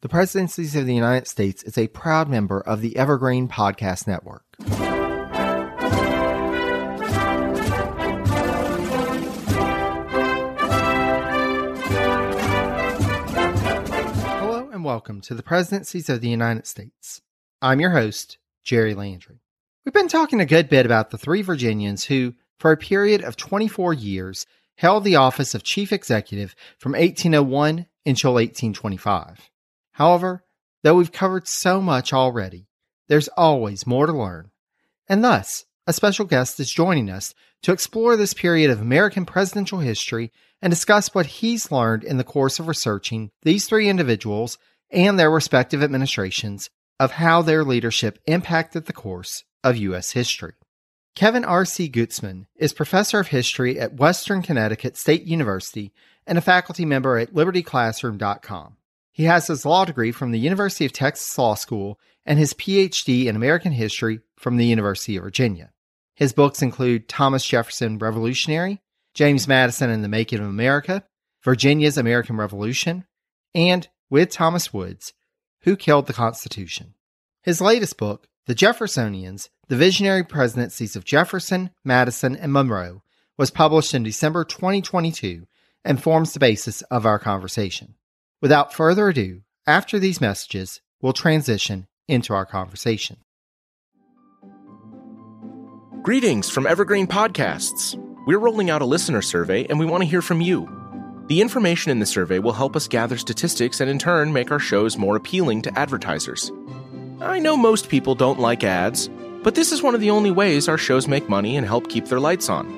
The Presidencies of the United States is a proud member of the Evergreen Podcast Network. Hello and welcome to the Presidencies of the United States. I'm your host, Jerry Landry. We've been talking a good bit about the three Virginians who, for a period of 24 years, held the office of Chief Executive from 1801 until 1825. However, though we've covered so much already, there's always more to learn. And thus, a special guest is joining us to explore this period of American presidential history and discuss what he's learned in the course of researching these three individuals and their respective administrations of how their leadership impacted the course of U.S. history. Kevin R.C. Gutzman is professor of history at Western Connecticut State University and a faculty member at libertyclassroom.com. He has his law degree from the University of Texas Law School and his PhD in American history from the University of Virginia. His books include Thomas Jefferson Revolutionary, James Madison and the Making of America, Virginia's American Revolution, and, with Thomas Woods, Who Killed the Constitution. His latest book, The Jeffersonians The Visionary Presidencies of Jefferson, Madison, and Monroe, was published in December 2022 and forms the basis of our conversation. Without further ado, after these messages, we'll transition into our conversation. Greetings from Evergreen Podcasts. We're rolling out a listener survey and we want to hear from you. The information in the survey will help us gather statistics and in turn make our shows more appealing to advertisers. I know most people don't like ads, but this is one of the only ways our shows make money and help keep their lights on.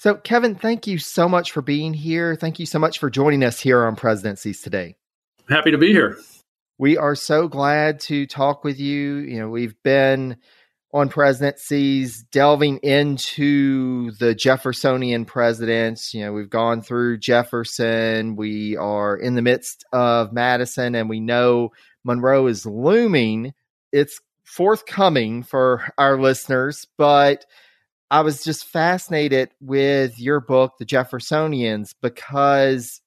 So, Kevin, thank you so much for being here. Thank you so much for joining us here on Presidencies today. Happy to be here. We are so glad to talk with you. You know, we've been on presidencies delving into the Jeffersonian presidents. You know, we've gone through Jefferson, we are in the midst of Madison, and we know Monroe is looming. It's forthcoming for our listeners, but I was just fascinated with your book, The Jeffersonians, because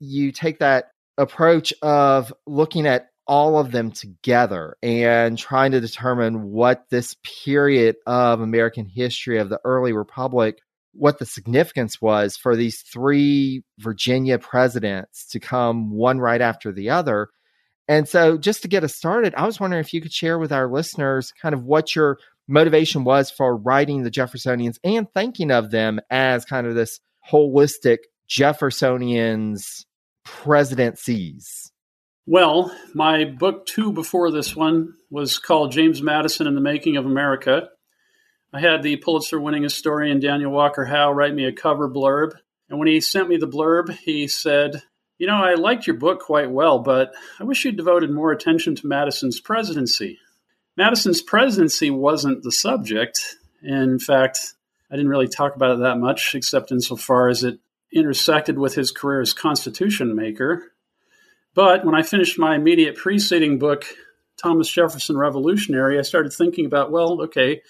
you take that approach of looking at all of them together and trying to determine what this period of American history of the early republic what the significance was for these three Virginia presidents to come one right after the other. And so, just to get us started, I was wondering if you could share with our listeners kind of what your motivation was for writing the Jeffersonians and thinking of them as kind of this holistic Jeffersonians presidencies? Well, my book two before this one was called James Madison and the Making of America. I had the Pulitzer winning historian Daniel Walker Howe write me a cover blurb. And when he sent me the blurb, he said, You know, I liked your book quite well, but I wish you'd devoted more attention to Madison's presidency. Madison's presidency wasn't the subject. In fact, I didn't really talk about it that much, except insofar as it intersected with his career as constitution maker. But when I finished my immediate preceding book, Thomas Jefferson Revolutionary, I started thinking about, well, okay,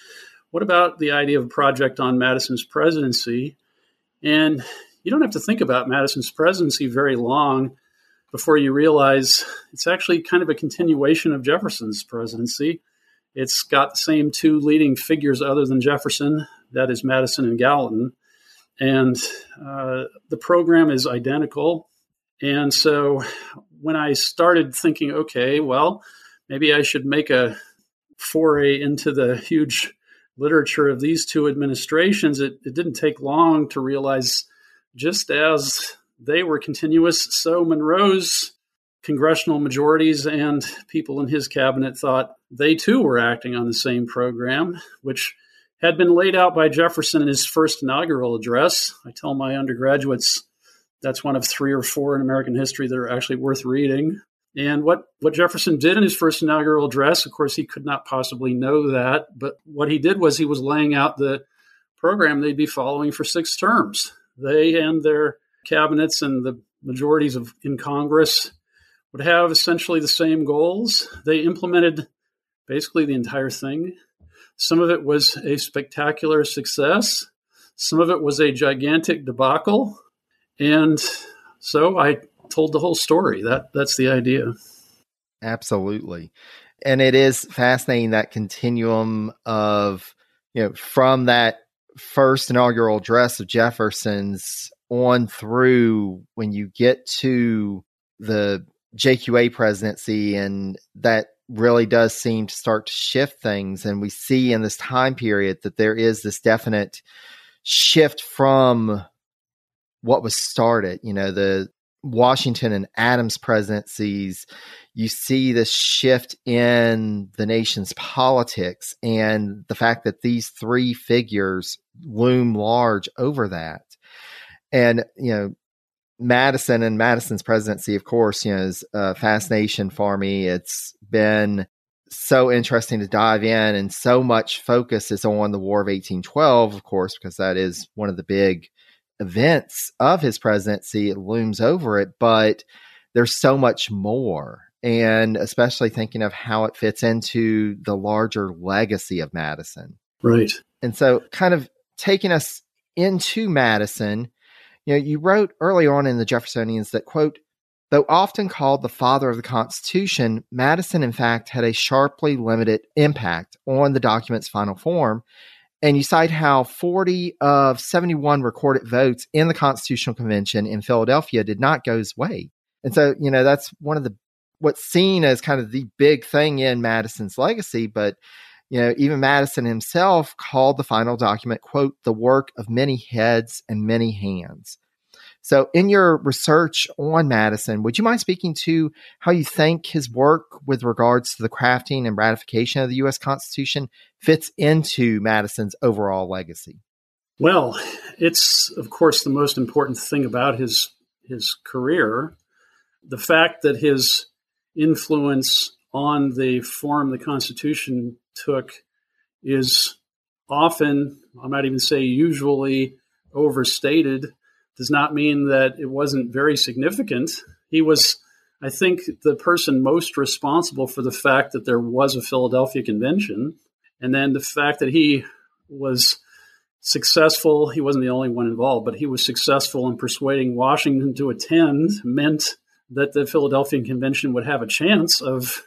what about the idea of a project on Madison's presidency? And you don't have to think about Madison's presidency very long before you realize it's actually kind of a continuation of Jefferson's presidency. It's got the same two leading figures other than Jefferson, that is Madison and Gallatin. And uh, the program is identical. And so when I started thinking, okay, well, maybe I should make a foray into the huge literature of these two administrations, it, it didn't take long to realize just as they were continuous, so Monroe's congressional majorities and people in his cabinet thought they too were acting on the same program, which had been laid out by Jefferson in his first inaugural address. I tell my undergraduates that's one of three or four in American history that are actually worth reading. And what, what Jefferson did in his first inaugural address, of course, he could not possibly know that, but what he did was he was laying out the program they'd be following for six terms. They and their cabinets and the majorities of in Congress would have essentially the same goals. They implemented basically the entire thing. Some of it was a spectacular success. Some of it was a gigantic debacle. And so I told the whole story. That that's the idea. Absolutely. And it is fascinating that continuum of, you know, from that first inaugural address of Jefferson's on through when you get to the JQA presidency and that really does seem to start to shift things and we see in this time period that there is this definite shift from what was started you know the Washington and Adams presidencies, you see this shift in the nation's politics and the fact that these three figures loom large over that. And, you know, Madison and Madison's presidency, of course, you know, is a fascination for me. It's been so interesting to dive in, and so much focus is on the War of 1812, of course, because that is one of the big events of his presidency it looms over it, but there's so much more. And especially thinking of how it fits into the larger legacy of Madison. Right. And so, kind of taking us into Madison, you know, you wrote early on in the Jeffersonians that, quote, though often called the father of the Constitution, Madison, in fact, had a sharply limited impact on the document's final form and you cite how 40 of 71 recorded votes in the Constitutional Convention in Philadelphia did not go his way. And so, you know, that's one of the what's seen as kind of the big thing in Madison's legacy. But, you know, even Madison himself called the final document, quote, the work of many heads and many hands. So, in your research on Madison, would you mind speaking to how you think his work with regards to the crafting and ratification of the U.S. Constitution fits into Madison's overall legacy? Well, it's of course the most important thing about his his career, the fact that his influence on the form the Constitution took is often, I might even say usually, overstated does not mean that it wasn't very significant. He was, I think, the person most responsible for the fact that there was a Philadelphia Convention. And then the fact that he was successful, he wasn't the only one involved, but he was successful in persuading Washington to attend meant that the Philadelphia Convention would have a chance of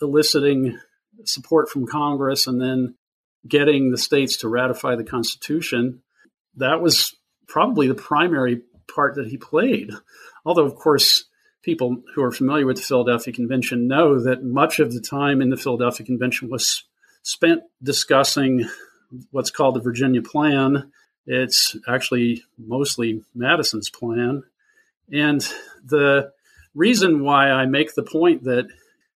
eliciting support from Congress and then getting the states to ratify the Constitution. That was probably the primary part that he played. Although, of course, people who are familiar with the Philadelphia Convention know that much of the time in the Philadelphia Convention was spent discussing what's called the Virginia Plan. It's actually mostly Madison's plan. And the reason why I make the point that,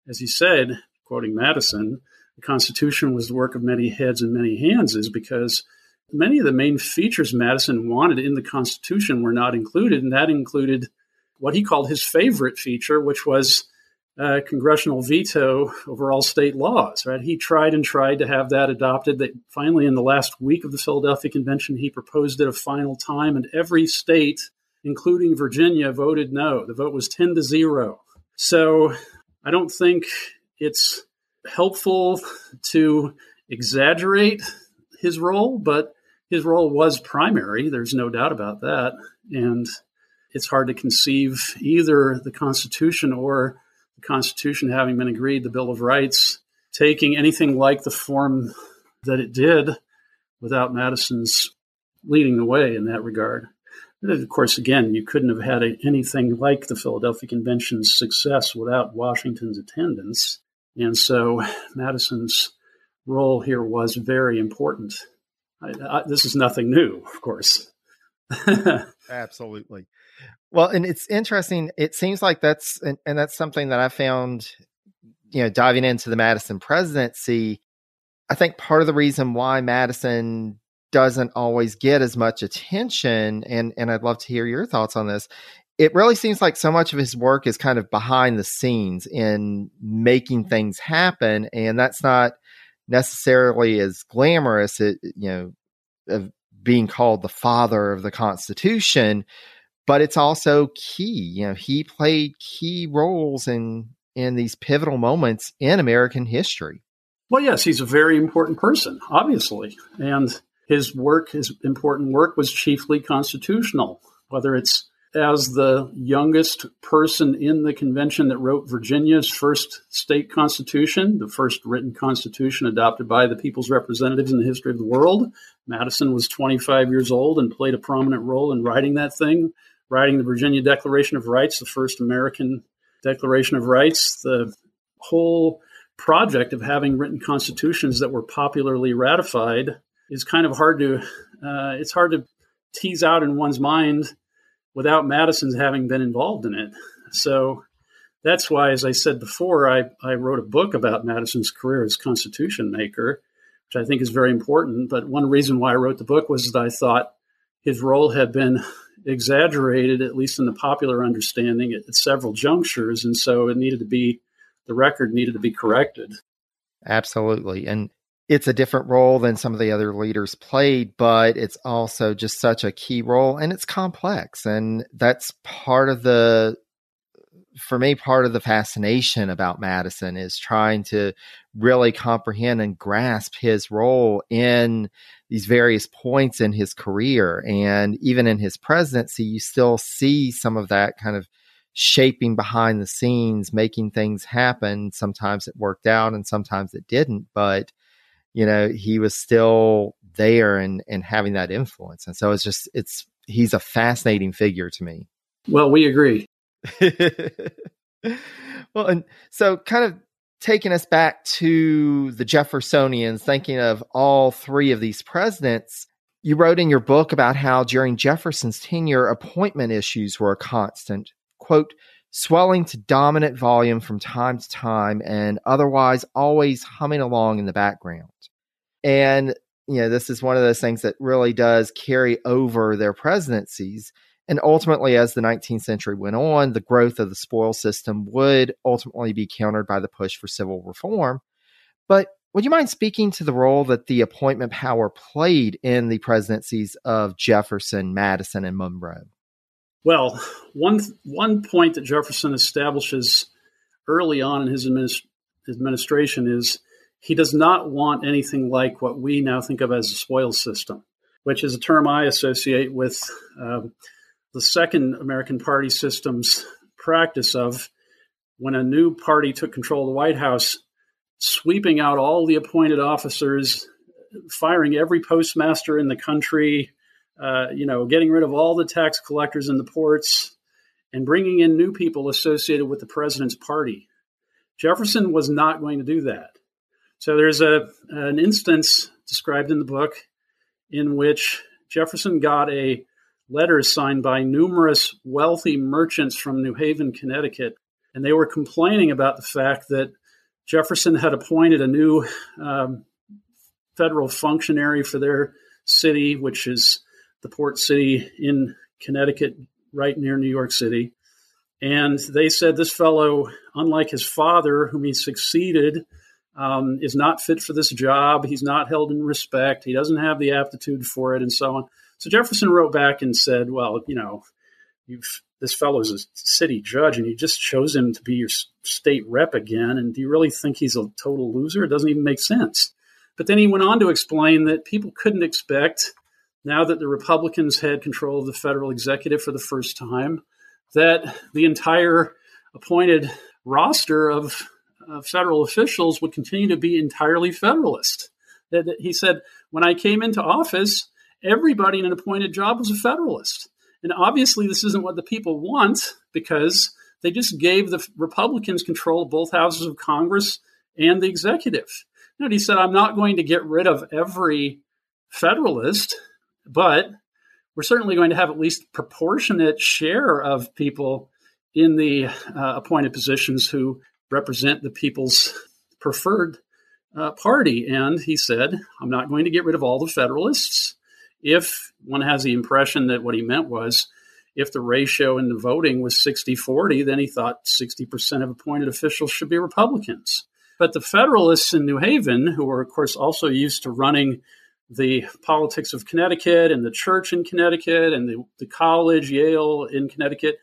as he said, quoting Madison, the Constitution was the work of many heads and many hands is because many of the main features Madison wanted in the Constitution were not included, and that included what he called his favorite feature, which was uh, congressional veto over all state laws. Right? He tried and tried to have that adopted. That finally, in the last week of the Philadelphia Convention, he proposed it a final time, and every state, including Virginia, voted no. The vote was ten to zero. So I don't think it's helpful to exaggerate his role, but his role was primary. There's no doubt about that. And it's hard to conceive either the Constitution or the Constitution having been agreed, the Bill of Rights, taking anything like the form that it did without Madison's leading the way in that regard. And of course, again, you couldn't have had anything like the Philadelphia Convention's success without Washington's attendance. And so Madison's role here was very important. I, I, this is nothing new, of course. Absolutely. Well, and it's interesting. It seems like that's, and, and that's something that I found, you know, diving into the Madison presidency. I think part of the reason why Madison doesn't always get as much attention, and and I'd love to hear your thoughts on this, it really seems like so much of his work is kind of behind the scenes in making mm-hmm. things happen. And that's not necessarily as glamorous, it, you know, of being called the father of the Constitution, but it's also key. You know, he played key roles in in these pivotal moments in American history. Well, yes, he's a very important person, obviously, and his work, his important work, was chiefly constitutional. Whether it's as the youngest person in the convention that wrote Virginia's first state constitution, the first written constitution adopted by the people's representatives in the history of the world. Madison was 25 years old and played a prominent role in writing that thing, writing the Virginia Declaration of Rights, the first American Declaration of Rights. The whole project of having written constitutions that were popularly ratified is kind of hard to uh, it's hard to tease out in one's mind without Madison's having been involved in it. So that's why, as I said before, I, I wrote a book about Madison's career as constitution maker, which I think is very important. But one reason why I wrote the book was that I thought his role had been exaggerated, at least in the popular understanding, at, at several junctures. And so it needed to be, the record needed to be corrected. Absolutely. And it's a different role than some of the other leaders played, but it's also just such a key role and it's complex. And that's part of the, for me, part of the fascination about Madison is trying to really comprehend and grasp his role in these various points in his career. And even in his presidency, you still see some of that kind of shaping behind the scenes, making things happen. Sometimes it worked out and sometimes it didn't, but you know, he was still there and and having that influence. And so it's just it's he's a fascinating figure to me. Well, we agree. well, and so kind of taking us back to the Jeffersonians, thinking of all three of these presidents, you wrote in your book about how during Jefferson's tenure, appointment issues were a constant. Quote, swelling to dominant volume from time to time and otherwise always humming along in the background. And, you know, this is one of those things that really does carry over their presidencies. And ultimately, as the 19th century went on, the growth of the spoil system would ultimately be countered by the push for civil reform. But would you mind speaking to the role that the appointment power played in the presidencies of Jefferson, Madison, and Monroe? Well, one one point that Jefferson establishes early on in his administ- administration is he does not want anything like what we now think of as a spoil system, which is a term I associate with um, the second American party system's practice of when a new party took control of the White House, sweeping out all the appointed officers, firing every postmaster in the country, uh, you know, getting rid of all the tax collectors in the ports and bringing in new people associated with the president's party. Jefferson was not going to do that. So there's a an instance described in the book in which Jefferson got a letter signed by numerous wealthy merchants from New Haven, Connecticut, and they were complaining about the fact that Jefferson had appointed a new um, federal functionary for their city, which is the port city in Connecticut, right near New York City. And they said this fellow, unlike his father, whom he succeeded, um, is not fit for this job. He's not held in respect. He doesn't have the aptitude for it, and so on. So Jefferson wrote back and said, "Well, you know, this fellow is a city judge, and you just chose him to be your state rep again. And do you really think he's a total loser? It doesn't even make sense." But then he went on to explain that people couldn't expect now that the Republicans had control of the federal executive for the first time, that the entire appointed roster of uh, federal officials would continue to be entirely Federalist. That he said, when I came into office, everybody in an appointed job was a Federalist. And obviously, this isn't what the people want because they just gave the Republicans control of both houses of Congress and the executive. And he said, I'm not going to get rid of every Federalist but we're certainly going to have at least proportionate share of people in the uh, appointed positions who represent the people's preferred uh, party. And he said, I'm not going to get rid of all the Federalists. If one has the impression that what he meant was, if the ratio in the voting was 60 40, then he thought 60% of appointed officials should be Republicans. But the Federalists in New Haven, who were, of course, also used to running the politics of Connecticut and the church in Connecticut and the, the college, Yale in Connecticut,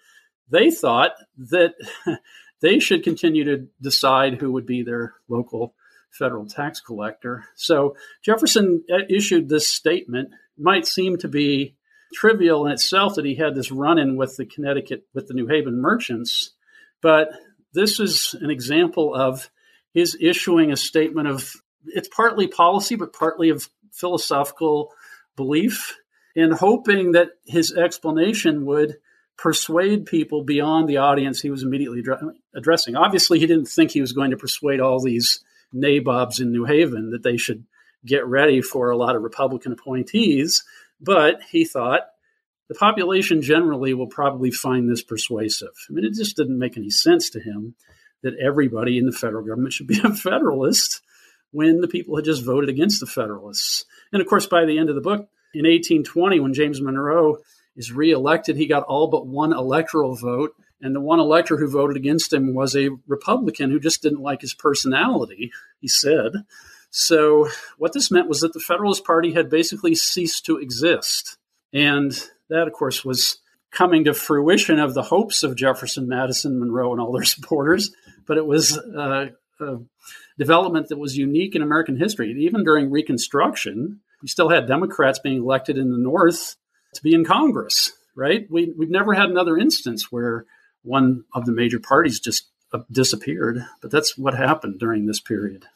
they thought that they should continue to decide who would be their local federal tax collector. So Jefferson issued this statement. It Might seem to be trivial in itself that he had this run in with the Connecticut, with the New Haven merchants, but this is an example of his issuing a statement of it's partly policy, but partly of philosophical belief, and hoping that his explanation would persuade people beyond the audience he was immediately addressing. Obviously, he didn't think he was going to persuade all these nabobs in New Haven that they should get ready for a lot of Republican appointees, but he thought the population generally will probably find this persuasive. I mean, it just didn't make any sense to him that everybody in the federal government should be a Federalist when the people had just voted against the Federalists. And of course, by the end of the book, in 1820, when James Monroe is reelected, he got all but one electoral vote. And the one elector who voted against him was a Republican who just didn't like his personality, he said. So, what this meant was that the Federalist Party had basically ceased to exist. And that, of course, was coming to fruition of the hopes of Jefferson, Madison, Monroe, and all their supporters. But it was uh, a development that was unique in American history. Even during Reconstruction, we still had Democrats being elected in the North to be in Congress, right? We, we've never had another instance where one of the major parties just uh, disappeared. But that's what happened during this period.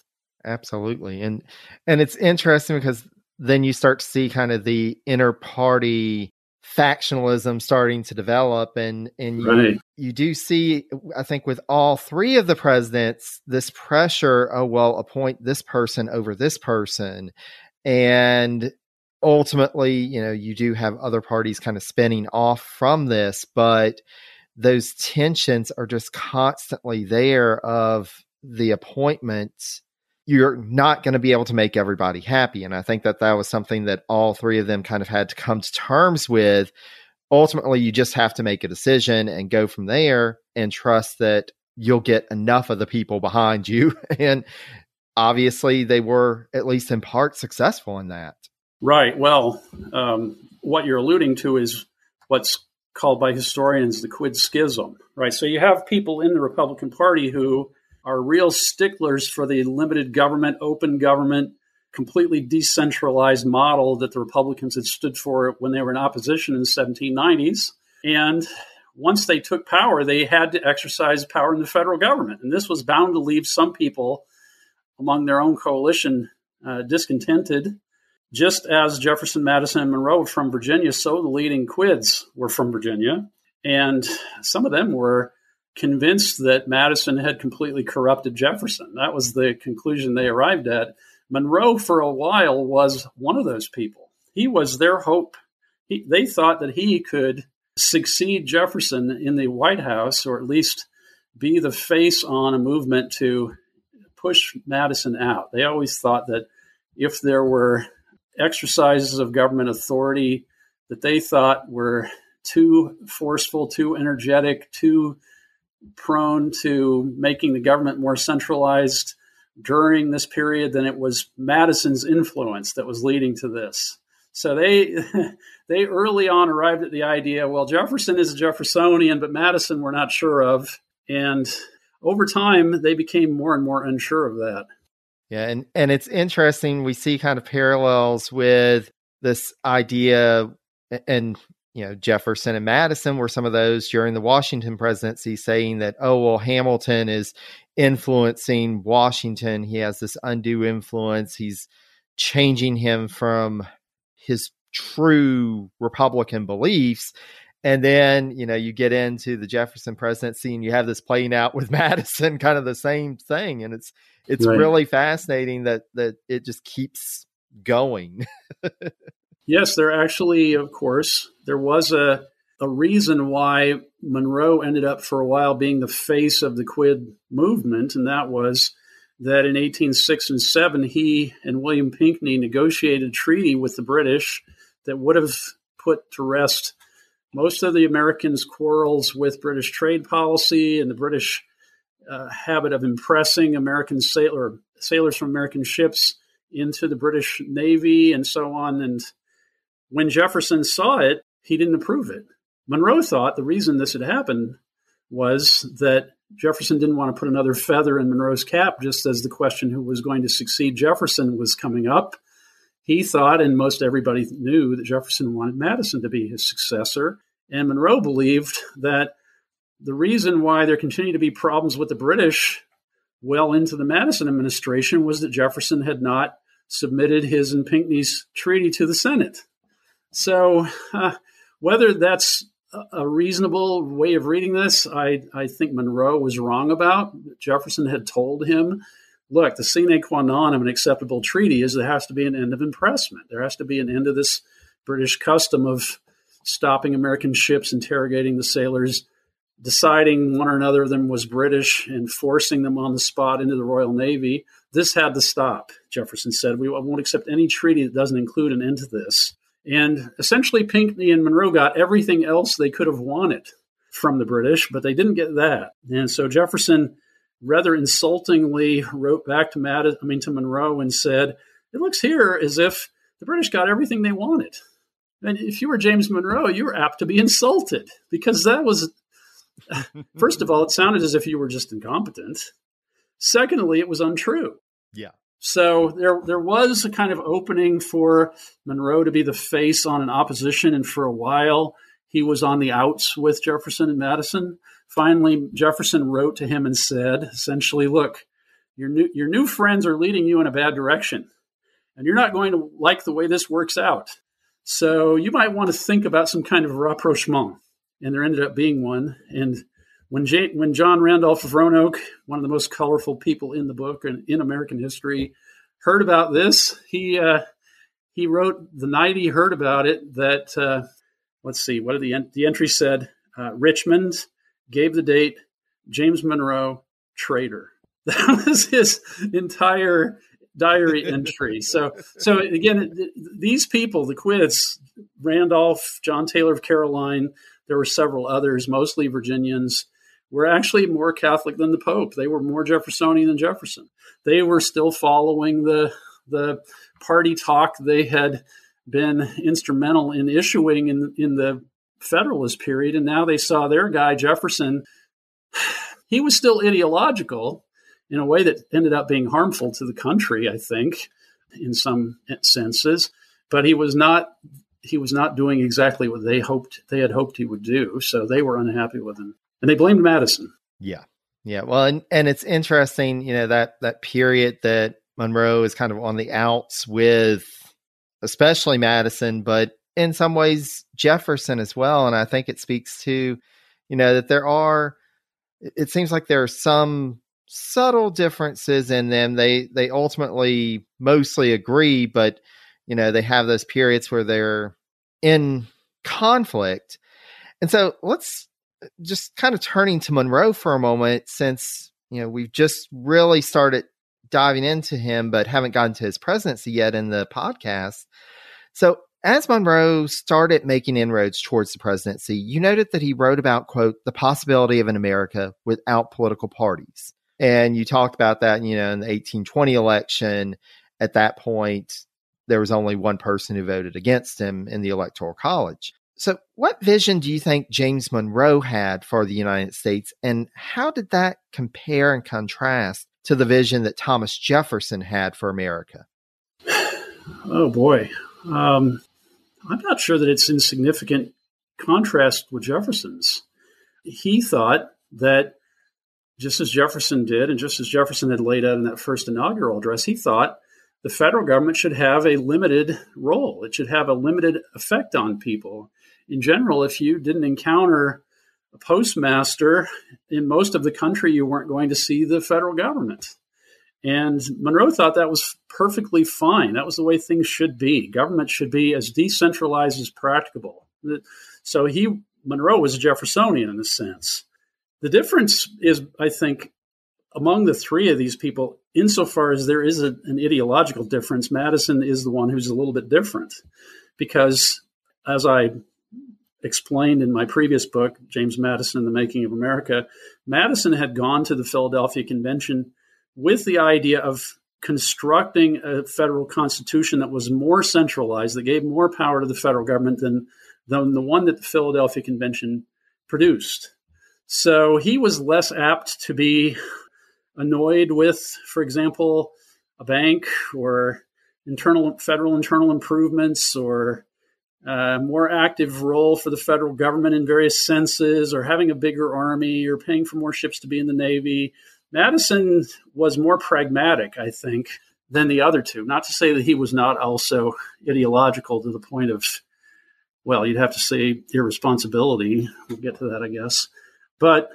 Absolutely. And and it's interesting because then you start to see kind of the inner party factionalism starting to develop and and you, right. you do see i think with all three of the presidents this pressure oh well appoint this person over this person and ultimately you know you do have other parties kind of spinning off from this but those tensions are just constantly there of the appointments you're not going to be able to make everybody happy. And I think that that was something that all three of them kind of had to come to terms with. Ultimately, you just have to make a decision and go from there and trust that you'll get enough of the people behind you. and obviously, they were, at least in part, successful in that. Right. Well, um, what you're alluding to is what's called by historians the quid schism, right? So you have people in the Republican Party who are real sticklers for the limited government, open government, completely decentralized model that the Republicans had stood for when they were in opposition in the 1790s. And once they took power, they had to exercise power in the federal government. And this was bound to leave some people among their own coalition uh, discontented. Just as Jefferson, Madison, and Monroe were from Virginia, so the leading quids were from Virginia. And some of them were convinced that Madison had completely corrupted Jefferson. That was the conclusion they arrived at. Monroe, for a while, was one of those people. He was their hope. He, they thought that he could succeed Jefferson in the White House, or at least be the face on a movement to push Madison out. They always thought that if there were exercises of government authority that they thought were too forceful, too energetic, too prone to making the government more centralized during this period than it was Madison's influence that was leading to this. So they they early on arrived at the idea, well, Jefferson is a Jeffersonian, but Madison we're not sure of. And over time, they became more and more unsure of that. Yeah, and, and it's interesting. We see kind of parallels with this idea, and you know, Jefferson and Madison were some of those during the Washington presidency saying that, oh, well, Hamilton is influencing Washington. He has this undue influence. He's changing him from his true Republican beliefs. And then, you know, you get into the Jefferson presidency and you have this playing out with Madison, kind of the same thing. And it's it's right. really fascinating that that it just keeps going. Yes, there actually, of course, there was a, a reason why Monroe ended up for a while being the face of the Quid movement, and that was that in 1806 and 7, he and William Pinkney negotiated a treaty with the British that would have put to rest most of the Americans' quarrels with British trade policy and the British uh, habit of impressing American sailor, sailors from American ships into the British Navy and so on. And when Jefferson saw it, he didn't approve it. Monroe thought the reason this had happened was that Jefferson didn't want to put another feather in Monroe's cap just as the question who was going to succeed Jefferson was coming up. He thought, and most everybody knew, that Jefferson wanted Madison to be his successor. And Monroe believed that the reason why there continued to be problems with the British well into the Madison administration was that Jefferson had not submitted his and Pinkney's treaty to the Senate. So, uh, whether that's a reasonable way of reading this, I, I think Monroe was wrong about. Jefferson had told him, look, the sine qua non of an acceptable treaty is there has to be an end of impressment. There has to be an end of this British custom of stopping American ships, interrogating the sailors, deciding one or another of them was British, and forcing them on the spot into the Royal Navy. This had to stop, Jefferson said. We won't accept any treaty that doesn't include an end to this. And essentially, Pinkney and Monroe got everything else they could have wanted from the British, but they didn't get that. And so Jefferson rather insultingly wrote back to Mad- I mean to Monroe and said, "It looks here as if the British got everything they wanted." And if you were James Monroe, you were apt to be insulted because that was, first of all, it sounded as if you were just incompetent. Secondly, it was untrue. Yeah. So there, there was a kind of opening for Monroe to be the face on an opposition, and for a while he was on the outs with Jefferson and Madison. Finally, Jefferson wrote to him and said, essentially, "Look, your new your new friends are leading you in a bad direction, and you're not going to like the way this works out. So you might want to think about some kind of rapprochement." And there ended up being one, and when, when John Randolph of Roanoke, one of the most colorful people in the book and in American history, heard about this, he uh, he wrote the night he heard about it that uh, let's see, what did the the entry said? Uh, Richmond gave the date. James Monroe, traitor. That was his entire diary entry. So, so again, these people, the Quids, Randolph, John Taylor of Caroline, there were several others, mostly Virginians were actually more Catholic than the Pope. They were more Jeffersonian than Jefferson. They were still following the the party talk they had been instrumental in issuing in in the Federalist period, and now they saw their guy Jefferson. He was still ideological in a way that ended up being harmful to the country, I think, in some senses. But he was not he was not doing exactly what they hoped they had hoped he would do. So they were unhappy with him and they blamed Madison. Yeah. Yeah. Well, and, and it's interesting, you know, that, that period that Monroe is kind of on the outs with, especially Madison, but in some ways Jefferson as well. And I think it speaks to, you know, that there are, it seems like there are some subtle differences in them. They, they ultimately mostly agree, but, you know, they have those periods where they're in conflict. And so let's just kind of turning to Monroe for a moment, since you know we've just really started diving into him, but haven't gotten to his presidency yet in the podcast. So, as Monroe started making inroads towards the presidency, you noted that he wrote about quote the possibility of an America without political parties, and you talked about that. You know, in the 1820 election, at that point, there was only one person who voted against him in the Electoral College. So, what vision do you think James Monroe had for the United States, and how did that compare and contrast to the vision that Thomas Jefferson had for America? Oh boy, um, I'm not sure that it's in significant contrast with Jefferson's. He thought that just as Jefferson did, and just as Jefferson had laid out in that first inaugural address, he thought the federal government should have a limited role. It should have a limited effect on people in general, if you didn't encounter a postmaster in most of the country, you weren't going to see the federal government. And Monroe thought that was perfectly fine. That was the way things should be. Government should be as decentralized as practicable. So he, Monroe, was a Jeffersonian in a sense. The difference is, I think, among the three of these people, insofar as there is a, an ideological difference, Madison is the one who's a little bit different because, as I explained in my previous book, James Madison and the Making of America, Madison had gone to the Philadelphia Convention with the idea of constructing a federal constitution that was more centralized, that gave more power to the federal government than, than the one that the Philadelphia Convention produced. So he was less apt to be annoyed with, for example, a bank or internal federal internal improvements or a more active role for the federal government in various senses or having a bigger army or paying for more ships to be in the navy. Madison was more pragmatic i think than the other two. Not to say that he was not also ideological to the point of well you'd have to say irresponsibility we'll get to that i guess. But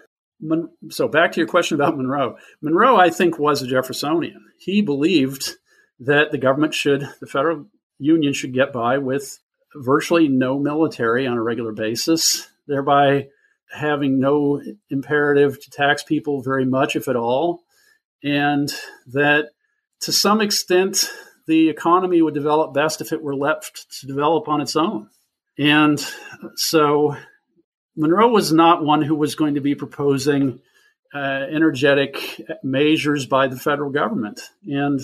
so back to your question about monroe. Monroe i think was a jeffersonian. He believed that the government should, the federal union should get by with virtually no military on a regular basis, thereby having no imperative to tax people very much, if at all, and that to some extent the economy would develop best if it were left to develop on its own. And so Monroe was not one who was going to be proposing uh, energetic measures by the federal government. And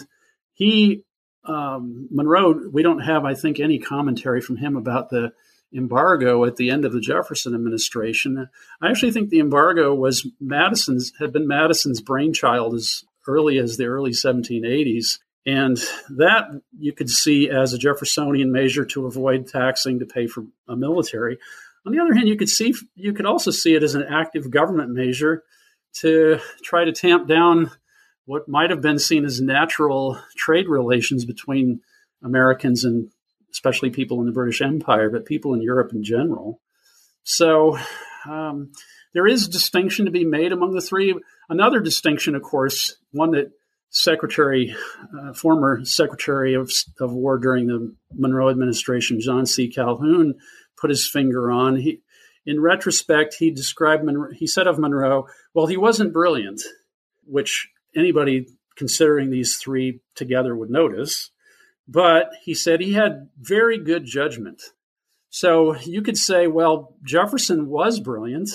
he um, Monroe, we don't have, I think, any commentary from him about the embargo at the end of the Jefferson administration. I actually think the embargo was Madison's had been Madison's brainchild as early as the early 1780s. And that you could see as a Jeffersonian measure to avoid taxing to pay for a military. On the other hand, you could see you could also see it as an active government measure to try to tamp down what might have been seen as natural trade relations between Americans and especially people in the British Empire, but people in Europe in general. So um, there is distinction to be made among the three. Another distinction, of course, one that Secretary, uh, former Secretary of, of War during the Monroe administration, John C. Calhoun, put his finger on. He, in retrospect, he described Monroe, he said of Monroe, well, he wasn't brilliant, which anybody considering these three together would notice. But he said he had very good judgment. So you could say, well, Jefferson was brilliant,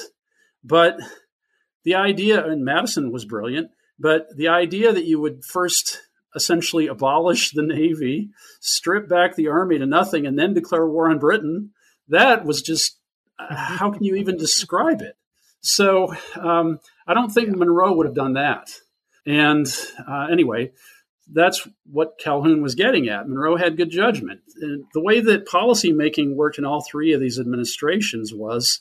but the idea, and Madison was brilliant, but the idea that you would first essentially abolish the Navy, strip back the Army to nothing, and then declare war on Britain, that was just, how can you even describe it? So um, I don't think Monroe would have done that. And uh, anyway, that's what Calhoun was getting at. Monroe had good judgment. And the way that policymaking worked in all three of these administrations was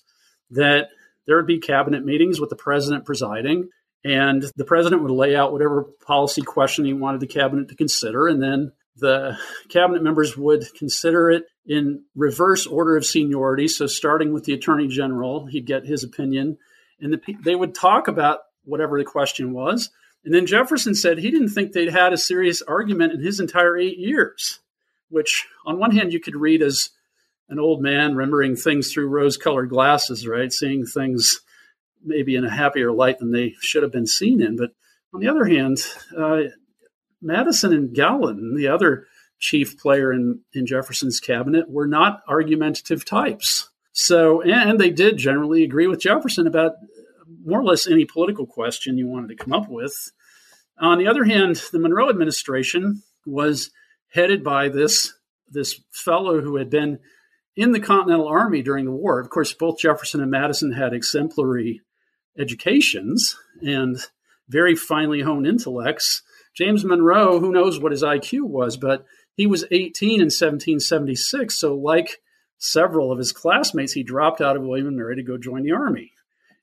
that there would be cabinet meetings with the president presiding, and the president would lay out whatever policy question he wanted the cabinet to consider, and then the cabinet members would consider it in reverse order of seniority. So, starting with the attorney general, he'd get his opinion, and the, they would talk about whatever the question was. And then Jefferson said he didn't think they'd had a serious argument in his entire eight years, which on one hand you could read as an old man remembering things through rose colored glasses, right? Seeing things maybe in a happier light than they should have been seen in. But on the other hand, uh, Madison and Gallatin, the other chief player in, in Jefferson's cabinet, were not argumentative types. So, and they did generally agree with Jefferson about more or less any political question you wanted to come up with. On the other hand, the Monroe administration was headed by this this fellow who had been in the Continental Army during the war. Of course, both Jefferson and Madison had exemplary educations and very finely honed intellects. James Monroe, who knows what his IQ was, but he was 18 in 1776. So, like several of his classmates, he dropped out of William and Mary to go join the Army.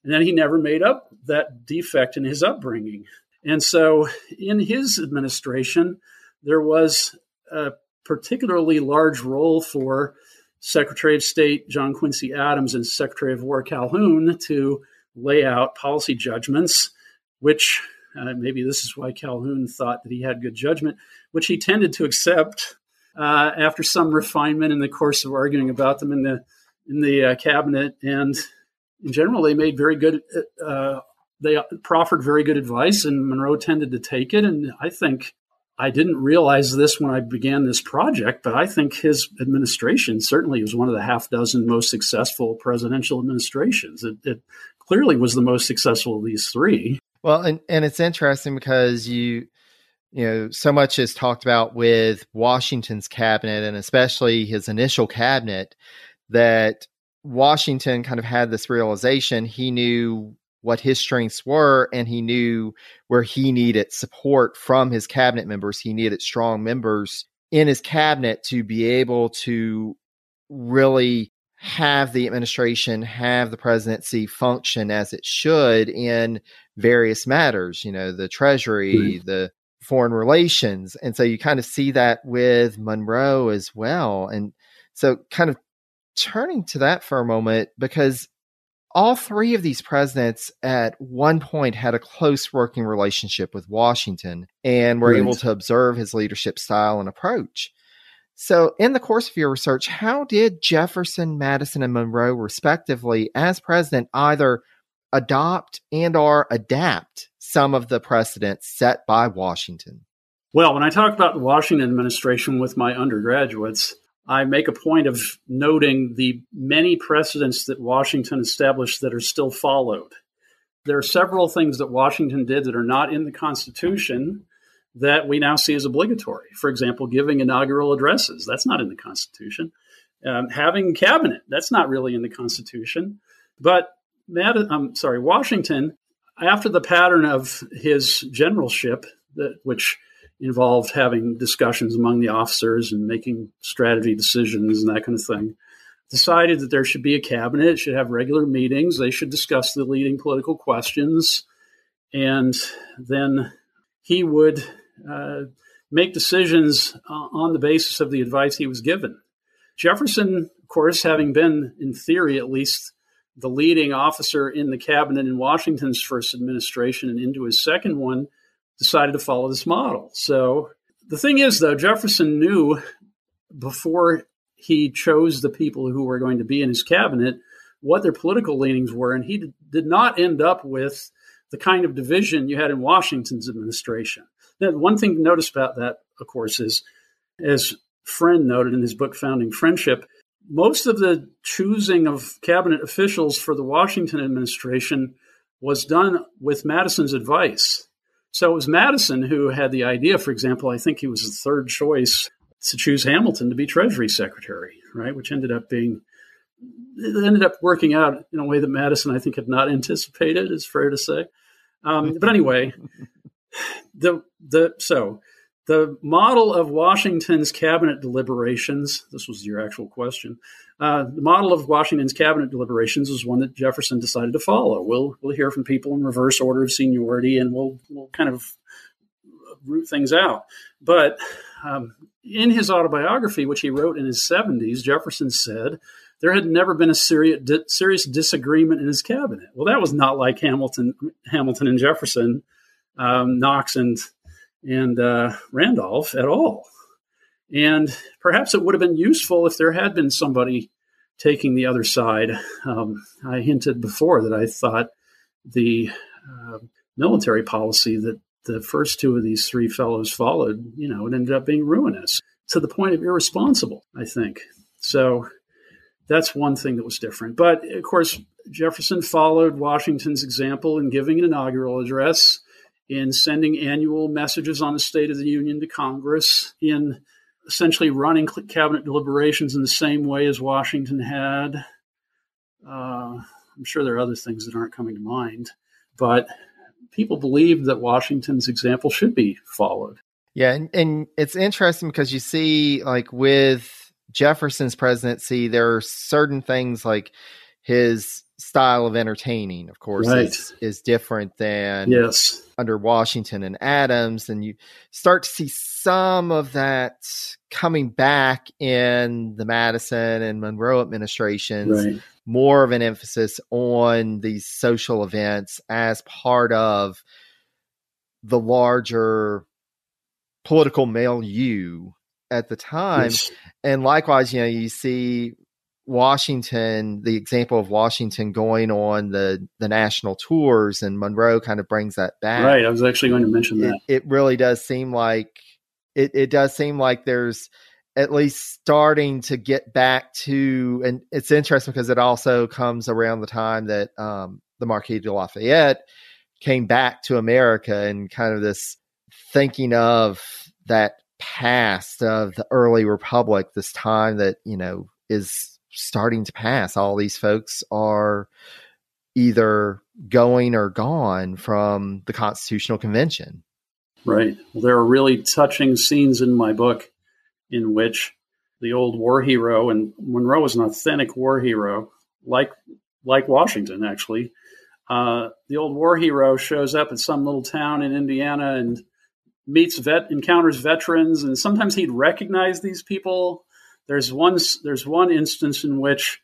And then he never made up that defect in his upbringing. And so in his administration, there was a particularly large role for Secretary of State John Quincy Adams and Secretary of War Calhoun to lay out policy judgments, which uh, maybe this is why Calhoun thought that he had good judgment, which he tended to accept uh, after some refinement in the course of arguing about them in the in the uh, cabinet. And in general, they made very good. Uh, they proffered very good advice, and Monroe tended to take it. And I think I didn't realize this when I began this project, but I think his administration certainly was one of the half dozen most successful presidential administrations. It, it clearly was the most successful of these three. Well, and, and it's interesting because you, you know, so much is talked about with Washington's cabinet and especially his initial cabinet that Washington kind of had this realization he knew what his strengths were and he knew where he needed support from his cabinet members. He needed strong members in his cabinet to be able to really have the administration, have the presidency function as it should in various matters, you know, the treasury, mm-hmm. the foreign relations. And so you kind of see that with Monroe as well. And so kind of turning to that for a moment, because all three of these presidents at one point had a close working relationship with Washington and were right. able to observe his leadership style and approach. So, in the course of your research, how did Jefferson, Madison, and Monroe, respectively, as president, either adopt and or adapt some of the precedents set by Washington? Well, when I talk about the Washington administration with my undergraduates, I make a point of noting the many precedents that Washington established that are still followed. There are several things that Washington did that are not in the Constitution that we now see as obligatory. For example, giving inaugural addresses, that's not in the Constitution. Um, having cabinet, that's not really in the Constitution. But Mad- I'm sorry, Washington, after the pattern of his generalship, that, which involved having discussions among the officers and making strategy decisions and that kind of thing. Decided that there should be a cabinet, it should have regular meetings, they should discuss the leading political questions, and then he would uh, make decisions uh, on the basis of the advice he was given. Jefferson, of course, having been, in theory at least, the leading officer in the cabinet in Washington's first administration and into his second one, decided to follow this model. So the thing is, though, Jefferson knew before he chose the people who were going to be in his cabinet what their political leanings were, and he did not end up with the kind of division you had in Washington's administration. Now, one thing to notice about that, of course, is as Friend noted in his book Founding Friendship, most of the choosing of cabinet officials for the Washington administration was done with Madison's advice. So it was Madison who had the idea, for example, I think he was the third choice to choose Hamilton to be Treasury Secretary, right? Which ended up being, it ended up working out in a way that Madison, I think, had not anticipated, is fair to say. Um, but anyway, the, the, so the model of Washington's cabinet deliberations, this was your actual question, uh, the model of Washington's cabinet deliberations was one that Jefferson decided to follow. We'll, we'll hear from people in reverse order of seniority and we'll, we'll kind of root things out. But um, in his autobiography, which he wrote in his 70s, Jefferson said there had never been a serious, di- serious disagreement in his cabinet. Well, that was not like Hamilton, Hamilton and Jefferson, um, Knox and and uh, Randolph at all. And perhaps it would have been useful if there had been somebody taking the other side. Um, I hinted before that I thought the uh, military policy that the first two of these three fellows followed, you know, it ended up being ruinous to the point of irresponsible, I think. So that's one thing that was different. But of course, Jefferson followed Washington's example in giving an inaugural address in sending annual messages on the State of the Union to Congress, in essentially running cabinet deliberations in the same way as Washington had. Uh, I'm sure there are other things that aren't coming to mind, but people believed that Washington's example should be followed. Yeah, and, and it's interesting because you see, like with Jefferson's presidency, there are certain things like his style of entertaining, of course, right. is, is different than yes. under Washington and Adams. And you start to see some of that coming back in the Madison and Monroe administrations. Right. More of an emphasis on these social events as part of the larger political milieu at the time. Yes. And likewise, you know, you see Washington, the example of Washington going on the the national tours, and Monroe kind of brings that back. Right. I was actually going to mention that. It, it really does seem like it, it does seem like there's at least starting to get back to, and it's interesting because it also comes around the time that um, the Marquis de Lafayette came back to America and kind of this thinking of that past of the early republic, this time that, you know, is starting to pass. All these folks are either going or gone from the Constitutional Convention. Right. Well, there are really touching scenes in my book in which the old war hero, and Monroe was an authentic war hero, like like Washington actually. Uh, the old war hero shows up at some little town in Indiana and meets vet encounters veterans, and sometimes he'd recognize these people. There's one there's one instance in which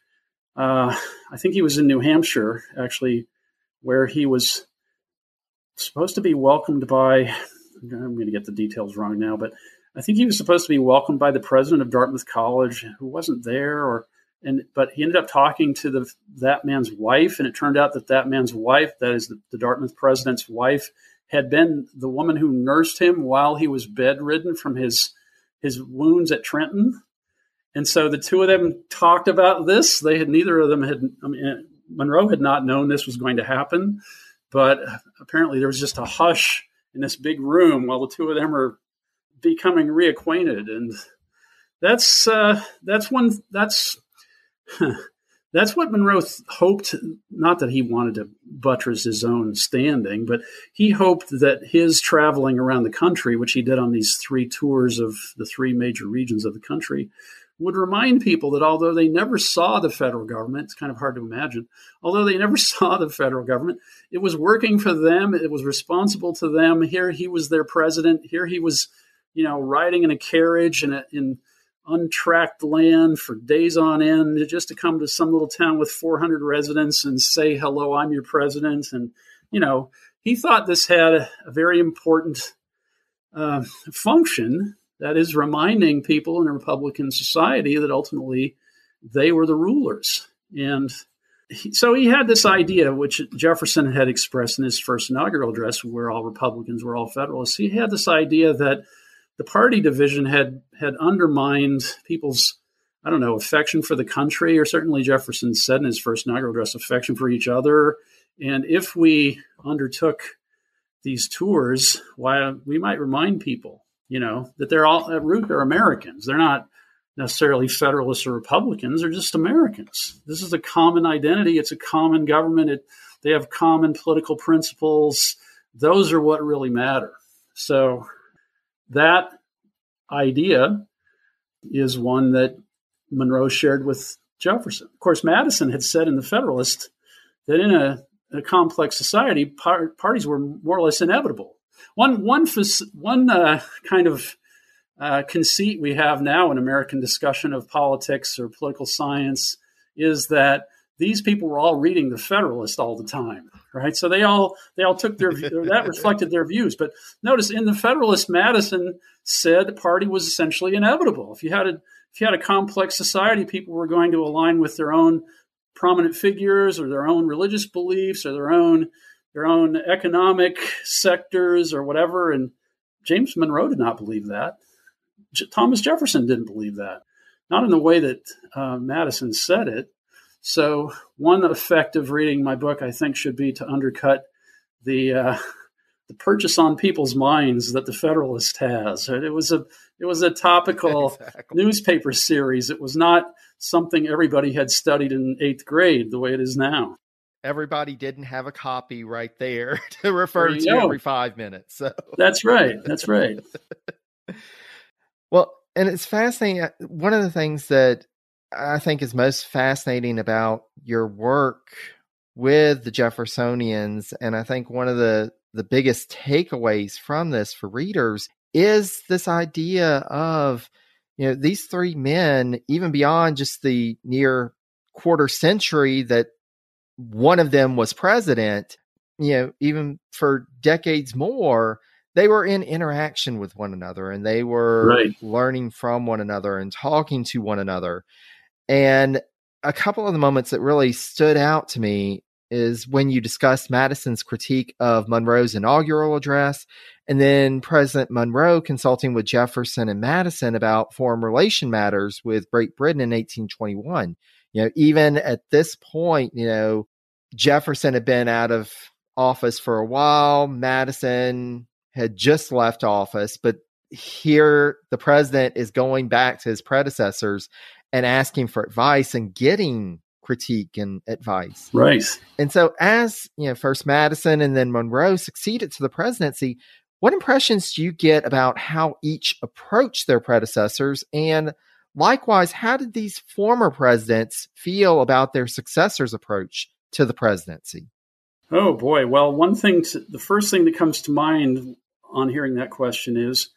uh, I think he was in New Hampshire actually, where he was supposed to be welcomed by. I'm going to get the details wrong now, but I think he was supposed to be welcomed by the president of Dartmouth College, who wasn't there, or and but he ended up talking to the that man's wife, and it turned out that that man's wife, that is the, the Dartmouth president's wife, had been the woman who nursed him while he was bedridden from his his wounds at Trenton. And so the two of them talked about this. They had neither of them had. I mean, Monroe had not known this was going to happen, but apparently there was just a hush in this big room while the two of them are becoming reacquainted, and that's uh, that's one that's that's what Monroe th- hoped. Not that he wanted to buttress his own standing, but he hoped that his traveling around the country, which he did on these three tours of the three major regions of the country, would remind people that although they never saw the federal government, it's kind of hard to imagine, although they never saw the federal government, it was working for them, it was responsible to them. Here he was their president, here he was, you know, riding in a carriage in, a, in untracked land for days on end just to come to some little town with 400 residents and say, hello, I'm your president. And, you know, he thought this had a, very important uh, function that is reminding people in a Republican society that ultimately they were the rulers. And he, so he had this idea, which Jefferson had expressed in his first inaugural address, where all Republicans were all Federalists. He had this idea that the party division had had undermined people's I don't know affection for the country, or certainly Jefferson said in his first inaugural address, affection for each other. And if we undertook these tours, why we might remind people, you know, that they're all at root they're Americans. They're not necessarily Federalists or Republicans. They're just Americans. This is a common identity. It's a common government. It, they have common political principles. Those are what really matter. So that idea is one that Monroe shared with Jefferson. Of course, Madison had said in the Federalist that in a, a complex society, par- parties were more or less inevitable. One, one, one uh, kind of uh, conceit we have now in American discussion of politics or political science is that these people were all reading the Federalist all the time, right? So they all they all took their that reflected their views. But notice in the Federalist, Madison said the party was essentially inevitable. If you had a if you had a complex society, people were going to align with their own prominent figures or their own religious beliefs or their own their own economic sectors or whatever. And James Monroe did not believe that. J- Thomas Jefferson didn't believe that, not in the way that uh, Madison said it. So, one effect of reading my book, I think, should be to undercut the uh, the purchase on people's minds that the Federalist has. It was a it was a topical exactly. newspaper series. It was not something everybody had studied in eighth grade the way it is now. Everybody didn't have a copy right there to refer to every five minutes. So that's right. That's right. well, and it's fascinating. Uh, one of the things that I think is most fascinating about your work with the Jeffersonians, and I think one of the the biggest takeaways from this for readers is this idea of you know these three men, even beyond just the near quarter century that one of them was president, you know, even for decades more, they were in interaction with one another and they were right. learning from one another and talking to one another. And a couple of the moments that really stood out to me is when you discussed Madison's critique of Monroe's inaugural address, and then President Monroe consulting with Jefferson and Madison about foreign relation matters with Great Britain in 1821. You know, even at this point, you know, Jefferson had been out of office for a while. Madison had just left office, but here the president is going back to his predecessors and asking for advice and getting critique and advice. Right. And so as, you know, first Madison and then Monroe succeeded to the presidency, what impressions do you get about how each approached their predecessors and likewise how did these former presidents feel about their successors' approach to the presidency? Oh boy. Well, one thing, to, the first thing that comes to mind on hearing that question is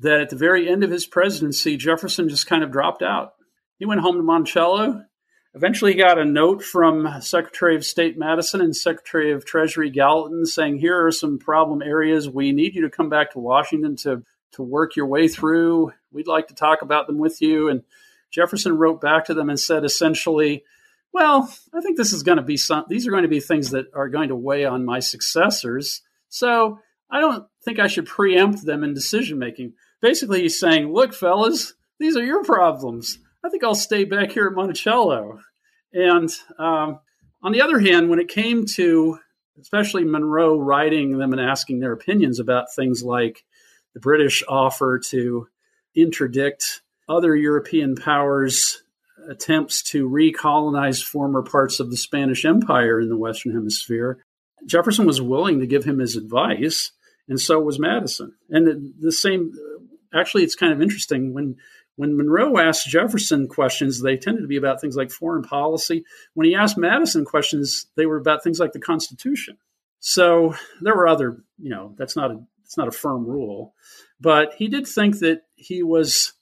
that at the very end of his presidency, Jefferson just kind of dropped out. He went home to Monticello. Eventually, he got a note from Secretary of State Madison and Secretary of Treasury Gallatin saying, Here are some problem areas. We need you to come back to Washington to, to work your way through. We'd like to talk about them with you. And Jefferson wrote back to them and said essentially, well, I think this is going to be some, these are going to be things that are going to weigh on my successors. So I don't think I should preempt them in decision making. Basically, he's saying, look, fellas, these are your problems. I think I'll stay back here at Monticello. And um, on the other hand, when it came to especially Monroe writing them and asking their opinions about things like the British offer to interdict other European powers' attempts to recolonize former parts of the Spanish Empire in the Western Hemisphere, Jefferson was willing to give him his advice, and so was Madison. And the, same, actually, it's kind of interesting when when Monroe asked Jefferson questions, they tended to be about things like foreign policy. When he asked Madison questions, they were about things like the Constitution. So there were other, you know, that's not a it's not a firm rule, but he did think that he was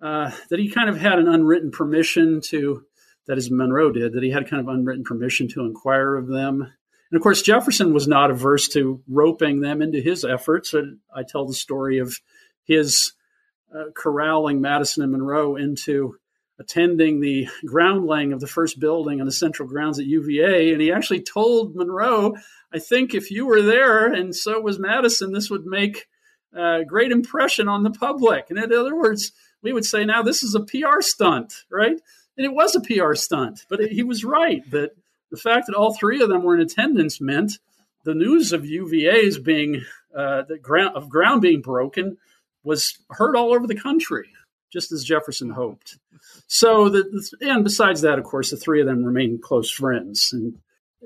uh, that he kind of had an unwritten permission to that is Monroe did that he had kind of unwritten permission to inquire of them. And of course, Jefferson was not averse to roping them into his efforts. I tell the story of his uh, corralling Madison and Monroe into attending the ground laying of the first building on the central grounds at UVA. And he actually told Monroe, I think if you were there and so was Madison, this would make a great impression on the public. And in other words, we would say now this is a PR stunt, right? And it was a PR stunt, but he was right that the fact that all three of them were in attendance meant the news of UVA's being uh, the ground of ground being broken was heard all over the country, just as Jefferson hoped. So, the, and besides that, of course, the three of them remain close friends. And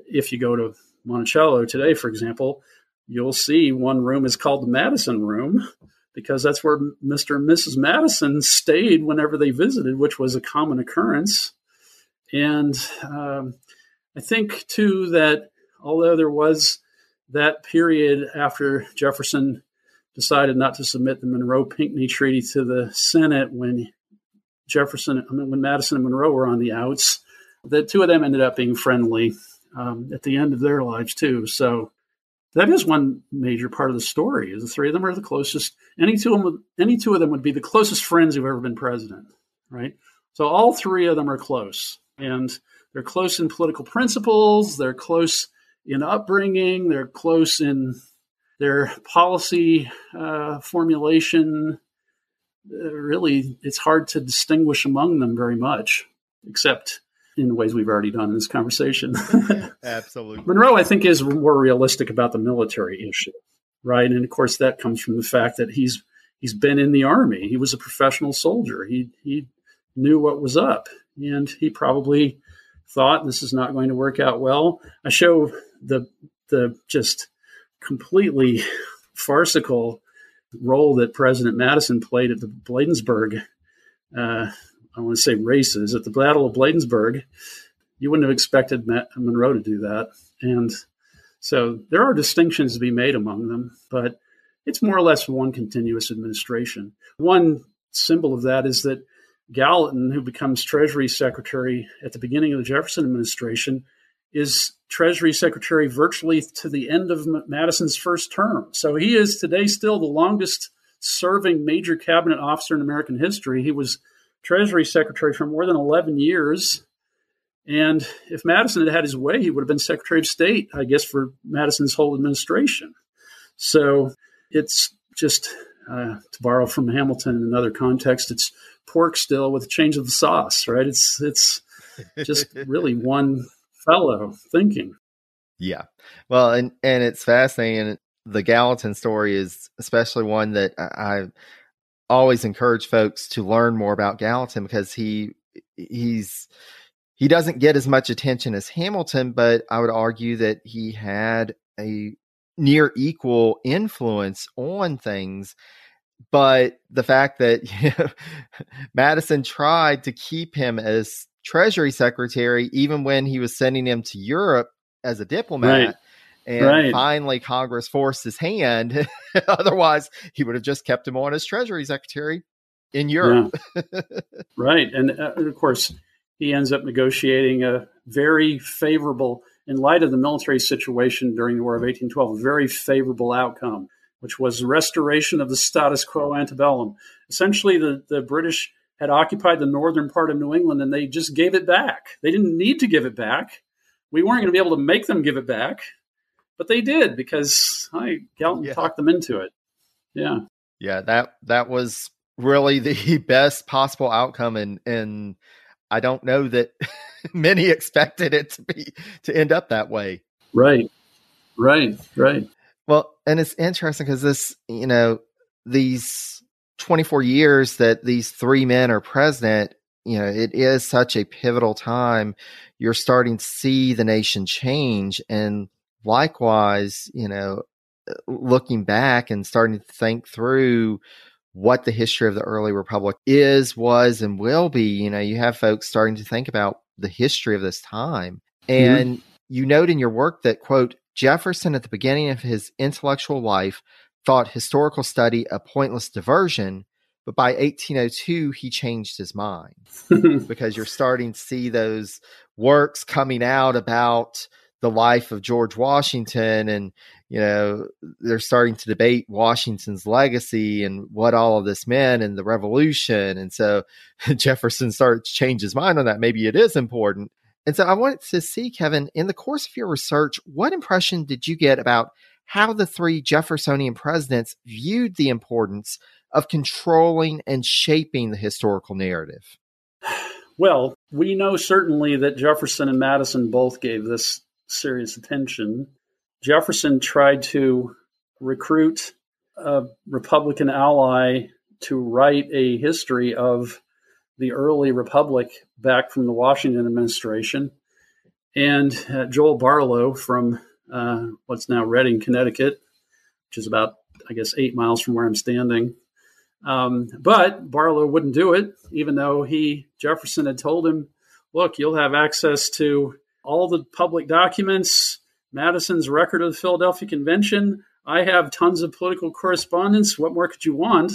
if you go to Monticello today, for example, you'll see one room is called the Madison Room because that's where Mr. and Mrs. Madison stayed whenever they visited, which was a common occurrence. And um, I think, too, that although there was that period after Jefferson decided not to submit the Monroe Pinkney Treaty to the Senate when Jefferson, I mean, when Madison and Monroe were on the outs. The two of them ended up being friendly um, at the end of their lives too. So that is one major part of the story. Is the three of them are the closest. Any two of them, any two of them would be the closest friends who've ever been president, right? So all three of them are close, and they're close in political principles. They're close in upbringing. They're close in their policy uh, formulation, uh, really, it's hard to distinguish among them very much, except in the ways we've already done in this conversation. Absolutely. Monroe, I think, is more realistic about the military issue, right? And of course, that comes from the fact that he's he's been in the army. He was a professional soldier. He he knew what was up, and he probably thought this is not going to work out well. I show the the just completely farcical role that President Madison played at the Bladensburg, uh, I want to say races, at the Battle of Bladensburg. You wouldn't have expected Monroe to do that. And so there are distinctions to be made among them, but it's more or less one continuous administration. One symbol of that is that Gallatin, who becomes Treasury Secretary at the beginning of the Jefferson administration, is Treasury Secretary virtually to the end of Madison's first term. So he is today still the longest serving major cabinet officer in American history. He was Treasury Secretary for more than 11 years. And if Madison had had his way, he would have been Secretary of State, I guess, for Madison's whole administration. So it's just, uh, to borrow from Hamilton in another context, it's pork still with a change of the sauce, right? It's it's just really one fellow thinking. Yeah. Well, and and it's fascinating. The Gallatin story is especially one that I always encourage folks to learn more about Gallatin because he he's he doesn't get as much attention as Hamilton, but I would argue that he had a near equal influence on things. But the fact that you know, Madison tried to keep him as Treasury Secretary, even when he was sending him to Europe as a diplomat. Right. And right. finally, Congress forced his hand. Otherwise, he would have just kept him on as Treasury Secretary in Europe. Yeah. right. And uh, of course, he ends up negotiating a very favorable, in light of the military situation during the War of 1812, a very favorable outcome, which was the restoration of the status quo antebellum. Essentially, the, the British had occupied the northern part of New England and they just gave it back. They didn't need to give it back. We weren't going to be able to make them give it back, but they did because I Gallatin yeah. talked them into it. Yeah. Yeah, that that was really the best possible outcome and and I don't know that many expected it to be to end up that way. Right. Right. Right. Well, and it's interesting because this, you know, these 24 years that these three men are president, you know, it is such a pivotal time. You're starting to see the nation change. And likewise, you know, looking back and starting to think through what the history of the early republic is, was, and will be, you know, you have folks starting to think about the history of this time. Mm-hmm. And mm-hmm. you note in your work that, quote, Jefferson at the beginning of his intellectual life thought historical study a pointless diversion, but by 1802 he changed his mind because you're starting to see those works coming out about the life of George Washington and you know they're starting to debate Washington's legacy and what all of this meant and the revolution. And so Jefferson starts to change his mind on that. Maybe it is important. And so I wanted to see Kevin in the course of your research what impression did you get about how the three Jeffersonian presidents viewed the importance of controlling and shaping the historical narrative? Well, we know certainly that Jefferson and Madison both gave this serious attention. Jefferson tried to recruit a Republican ally to write a history of the early republic back from the Washington administration. And uh, Joel Barlow from uh, what's now Redding, Connecticut, which is about, I guess, eight miles from where I'm standing. Um, but Barlow wouldn't do it, even though he Jefferson had told him, "Look, you'll have access to all the public documents, Madison's record of the Philadelphia Convention. I have tons of political correspondence. What more could you want?"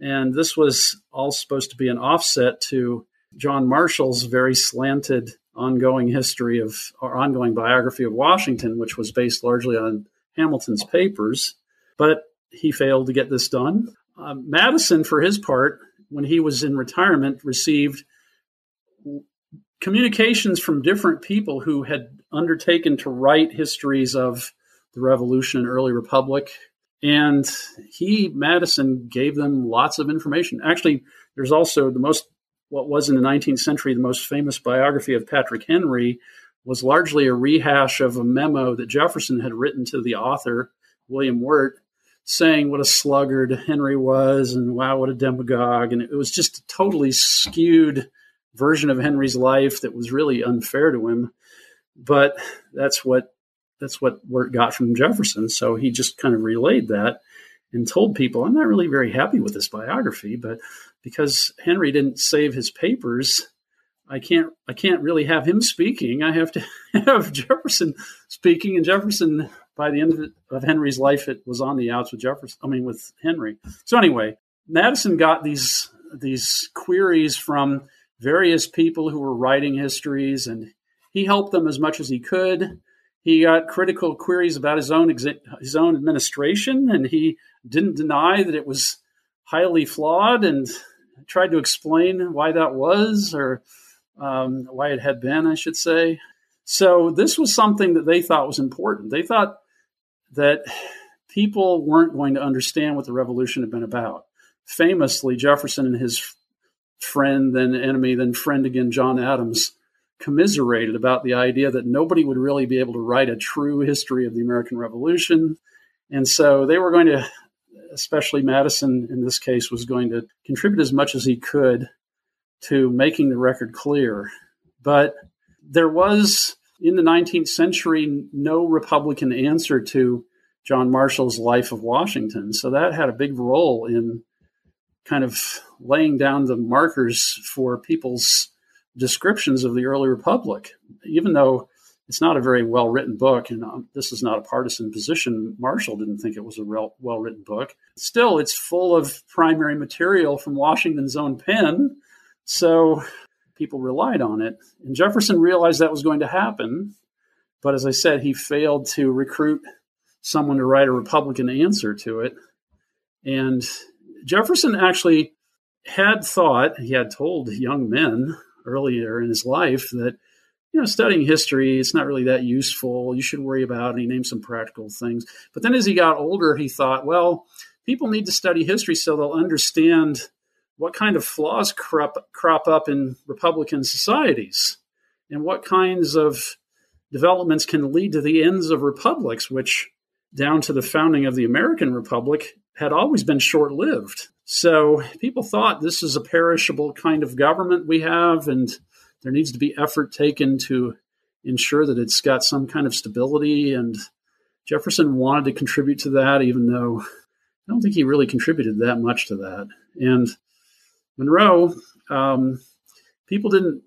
And this was all supposed to be an offset to John Marshall's very slanted ongoing history of or ongoing biography of Washington, which was based largely on Hamilton's papers. But he failed to get this done. Uh, Madison, for his part, when he was in retirement, received communications from different people who had undertaken to write histories of the Revolution and early Republic. And he, Madison, gave them lots of information. Actually, there's also the most what was in the 19th century the most famous biography of Patrick Henry was largely a rehash of a memo that Jefferson had written to the author, William Wirt, saying what a sluggard Henry was and wow, what a demagogue. And it was just a totally skewed version of Henry's life that was really unfair to him. But that's what that's what Wirt got from Jefferson. So he just kind of relayed that and told people, I'm not really very happy with this biography, but because Henry didn't save his papers, I can't I can't really have him speaking. I have to have Jefferson speaking, and Jefferson by the end of, of Henry's life, it was on the outs with Jefferson. I mean, with Henry. So anyway, Madison got these these queries from various people who were writing histories, and he helped them as much as he could. He got critical queries about his own his own administration, and he didn't deny that it was highly flawed and tried to explain why that was or um, why it had been, I should say. So this was something that they thought was important. They thought that people weren't going to understand what the revolution had been about. Famously, Jefferson and his friend, then enemy, then friend again, John Adams, commiserated about the idea that nobody would really be able to write a true history of the American Revolution. And so they were going to, especially Madison in this case, was going to contribute as much as he could to making the record clear. But there was, in the 19th century, no Republican answer to John Marshall's Life of Washington. So that had a big role in kind of laying down the markers for people's descriptions of the early republic. Even though it's not a very well written book, and um, this is not a partisan position, Marshall didn't think it was a well written book. Still, it's full of primary material from Washington's own pen. So people relied on it. And Jefferson realized that was going to happen. But as I said, he failed to recruit someone to write a Republican answer to it. And Jefferson actually had thought, he had told young men earlier in his life that, you know, studying history, it's not really that useful. You should worry about, and he named some practical things. But then as he got older, he thought, well, people need to study history so they'll understand what kind of flaws crop, crop up in Republican societies and what kinds of developments can lead to the ends of republics, which down to the founding of the American Republic had always been short lived. So people thought this is a perishable kind of government we have, and there needs to be effort taken to ensure that it's got some kind of stability. And Jefferson wanted to contribute to that, even though I don't think he really contributed that much to that. And Monroe, um, people didn't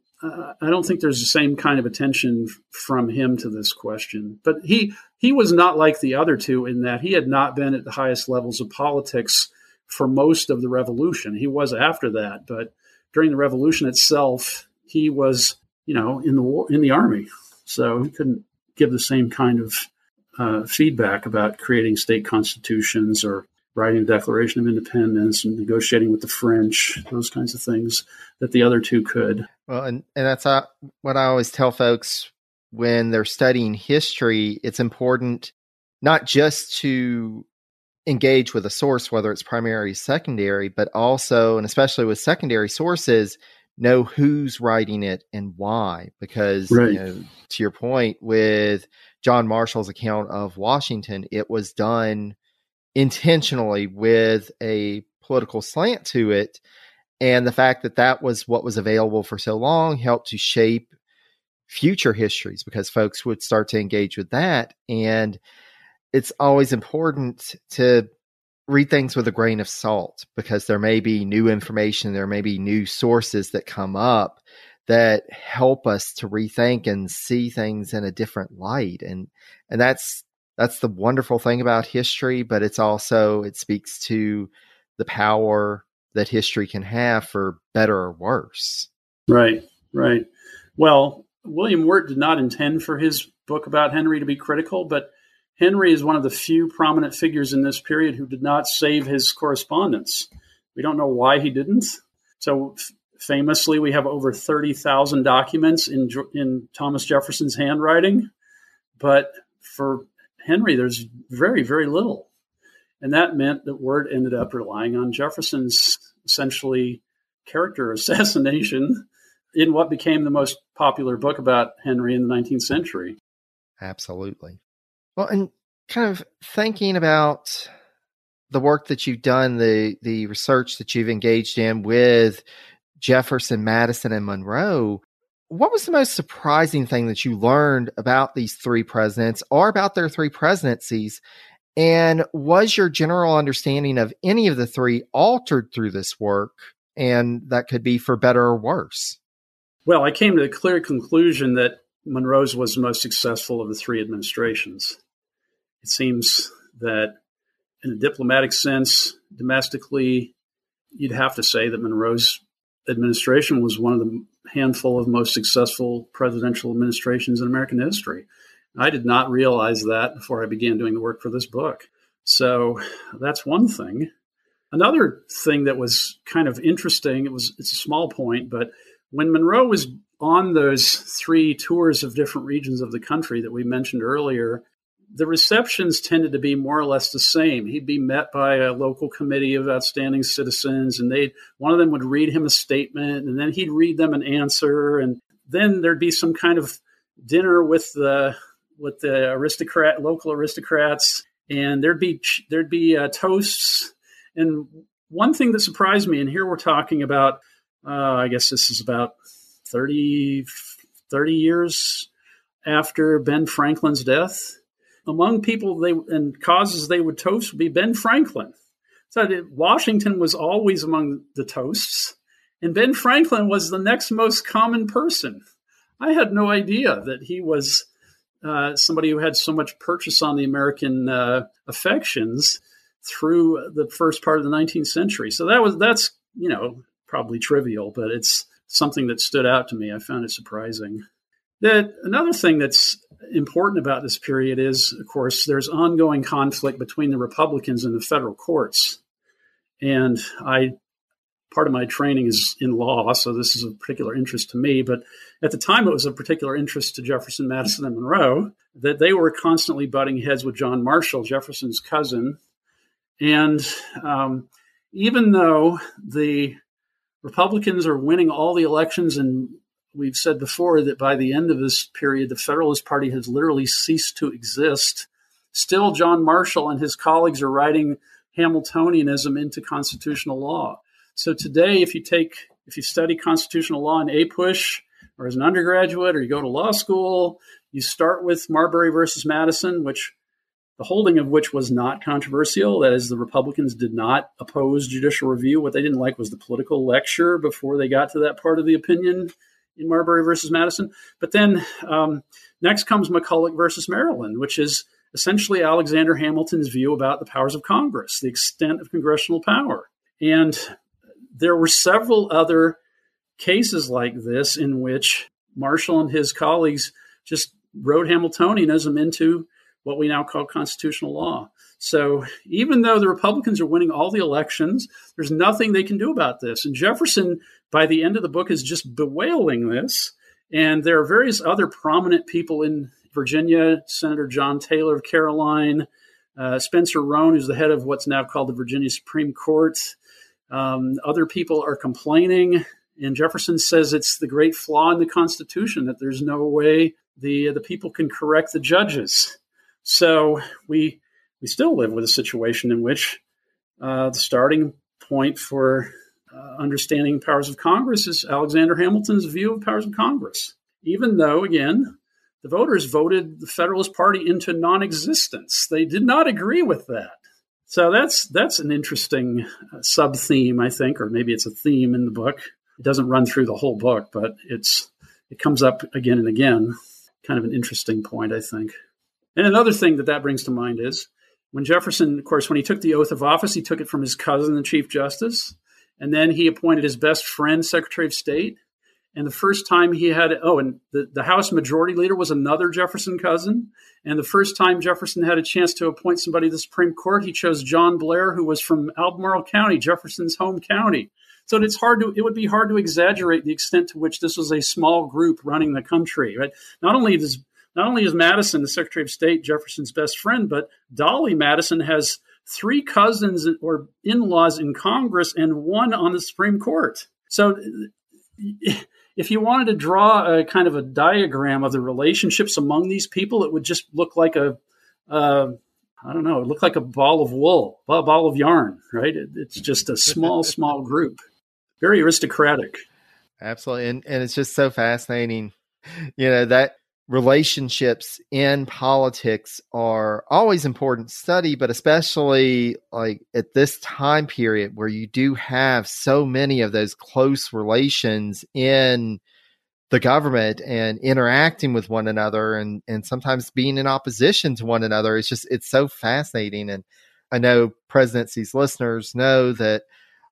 I don't think there's the same kind of attention from him to this question. But he he was not like the other two in that he had not been at the highest levels of politics for most of the revolution. He was after that, but during the revolution itself, he was you know in the war, in the army, so he couldn't give the same kind of uh, feedback about creating state constitutions or writing the Declaration of Independence and negotiating with the French, those kinds of things that the other two could. Well, and, and that's uh, what I always tell folks when they're studying history. It's important not just to engage with a source, whether it's primary or secondary, but also, and especially with secondary sources, know who's writing it and why. Because, right. you know, to your point, with John Marshall's account of Washington, it was done intentionally with a political slant to it. And the fact that that was what was available for so long helped to shape future histories because folks would start to engage with that. And it's always important to read things with a grain of salt because there may be new information, there may be new sources that come up that help us to rethink and see things in a different light. And and that's that's the wonderful thing about history, but it's also it speaks to the power that history can have for better or worse. Right, right. Well, William Wirt did not intend for his book about Henry to be critical, but Henry is one of the few prominent figures in this period who did not save his correspondence. We don't know why he didn't. So, famously, we have over 30,000 documents in, in Thomas Jefferson's handwriting, but for Henry, there's very, very little. And that meant that Wirt ended up relying on Jefferson's essentially character assassination in what became the most popular book about Henry in the 19th century. Absolutely. Well, and kind of thinking about the work that you've done, the the research that you've engaged in with Jefferson, Madison, and Monroe, what was the most surprising thing that you learned about these three presidents or about their three presidencies? And was your general understanding of any of the three altered through this work? And that could be for better or worse. Well, I came to the clear conclusion that Monroe's was the most successful of the three administrations. It seems that, in a diplomatic sense, domestically, you'd have to say that Monroe's administration was one of the handful of most successful presidential administrations in American history. I did not realize that before I began doing the work for this book. So that's one thing. Another thing that was kind of interesting, it was it's a small point, but when Monroe was on those three tours of different regions of the country that we mentioned earlier, the receptions tended to be more or less the same. He'd be met by a local committee of outstanding citizens, and they one of them would read him a statement, and then he'd read them an answer, and then there'd be some kind of dinner with the with the aristocrat local aristocrats, and there'd be there'd be uh, toasts. And one thing that surprised me, and here we're talking about, uh, I guess this is about 30, 30 years after Ben Franklin's death among people they and causes they would toast would be Ben Franklin. So Washington was always among the toasts, and Ben Franklin was the next most common person. I had no idea that he was uh, somebody who had so much purchase on the American uh, affections through the first part of the 19th century. So that was that's you know probably trivial, but it's something that stood out to me. I found it surprising. That another thing that's important about this period is, of course, there's ongoing conflict between the Republicans and the federal courts. And I, part of my training is in law, so this is of particular interest to me. But at the time, it was of particular interest to Jefferson, Madison, and Monroe that they were constantly butting heads with John Marshall, Jefferson's cousin. And um, even though the Republicans are winning all the elections and we've said before that by the end of this period, the Federalist Party has literally ceased to exist. Still, John Marshall and his colleagues are writing Hamiltonianism into constitutional law. So today, if you take, if you study constitutional law in APUSH or as an undergraduate or you go to law school, you start with Marbury versus Madison, which the holding of which was not controversial. That is, the Republicans did not oppose judicial review. What they didn't like was the political lecture before they got to that part of the opinion in Marbury versus Madison. But then um, next comes McCulloch versus Maryland, which is essentially Alexander Hamilton's view about the powers of Congress, the extent of congressional power. And there were several other cases like this in which Marshall and his colleagues just wrote Hamiltonianism into what we now call constitutional law. So even though the Republicans are winning all the elections, there's nothing they can do about this. And Jefferson by the end of the book is just bewailing this. And there are various other prominent people in Virginia, Senator John Taylor of Caroline, uh, Spencer Roane, who's the head of what's now called the Virginia Supreme Court. Um, other people are complaining, and Jefferson says it's the great flaw in the Constitution that there's no way the the people can correct the judges. So we we still live with a situation in which uh, the starting point for uh, understanding powers of Congress is Alexander Hamilton's view of powers of Congress. Even though, again, the voters voted the Federalist Party into non-existence, they did not agree with that. So that's that's an interesting uh, sub theme, I think, or maybe it's a theme in the book. It doesn't run through the whole book, but it's it comes up again and again. Kind of an interesting point, I think. And another thing that that brings to mind is when Jefferson, of course, when he took the oath of office, he took it from his cousin, the Chief Justice. And then he appointed his best friend Secretary of State. And the first time he had, oh, and the, the House Majority Leader was another Jefferson cousin. And the first time Jefferson had a chance to appoint somebody to the Supreme Court, he chose John Blair, who was from Albemarle County, Jefferson's home county. So it's hard to, it would be hard to exaggerate the extent to which this was a small group running the country. Right? Not only does, not only is Madison the Secretary of State Jefferson's best friend, but Dolley Madison has three cousins or in laws in Congress and one on the Supreme Court. So if you wanted to draw a kind of a diagram of the relationships among these people, it would just look like a, uh, I don't know, it looked like a ball of wool, a ball of yarn, right? It, it's just a small, small group, very aristocratic. Absolutely. And, and it's just so fascinating, you know, that relationships in politics are always important to study, but especially like at this time period where you do have so many of those close relations in the government and interacting with one another and, and sometimes being in opposition to one another. It's just, it's so fascinating. And I know presidency's listeners know that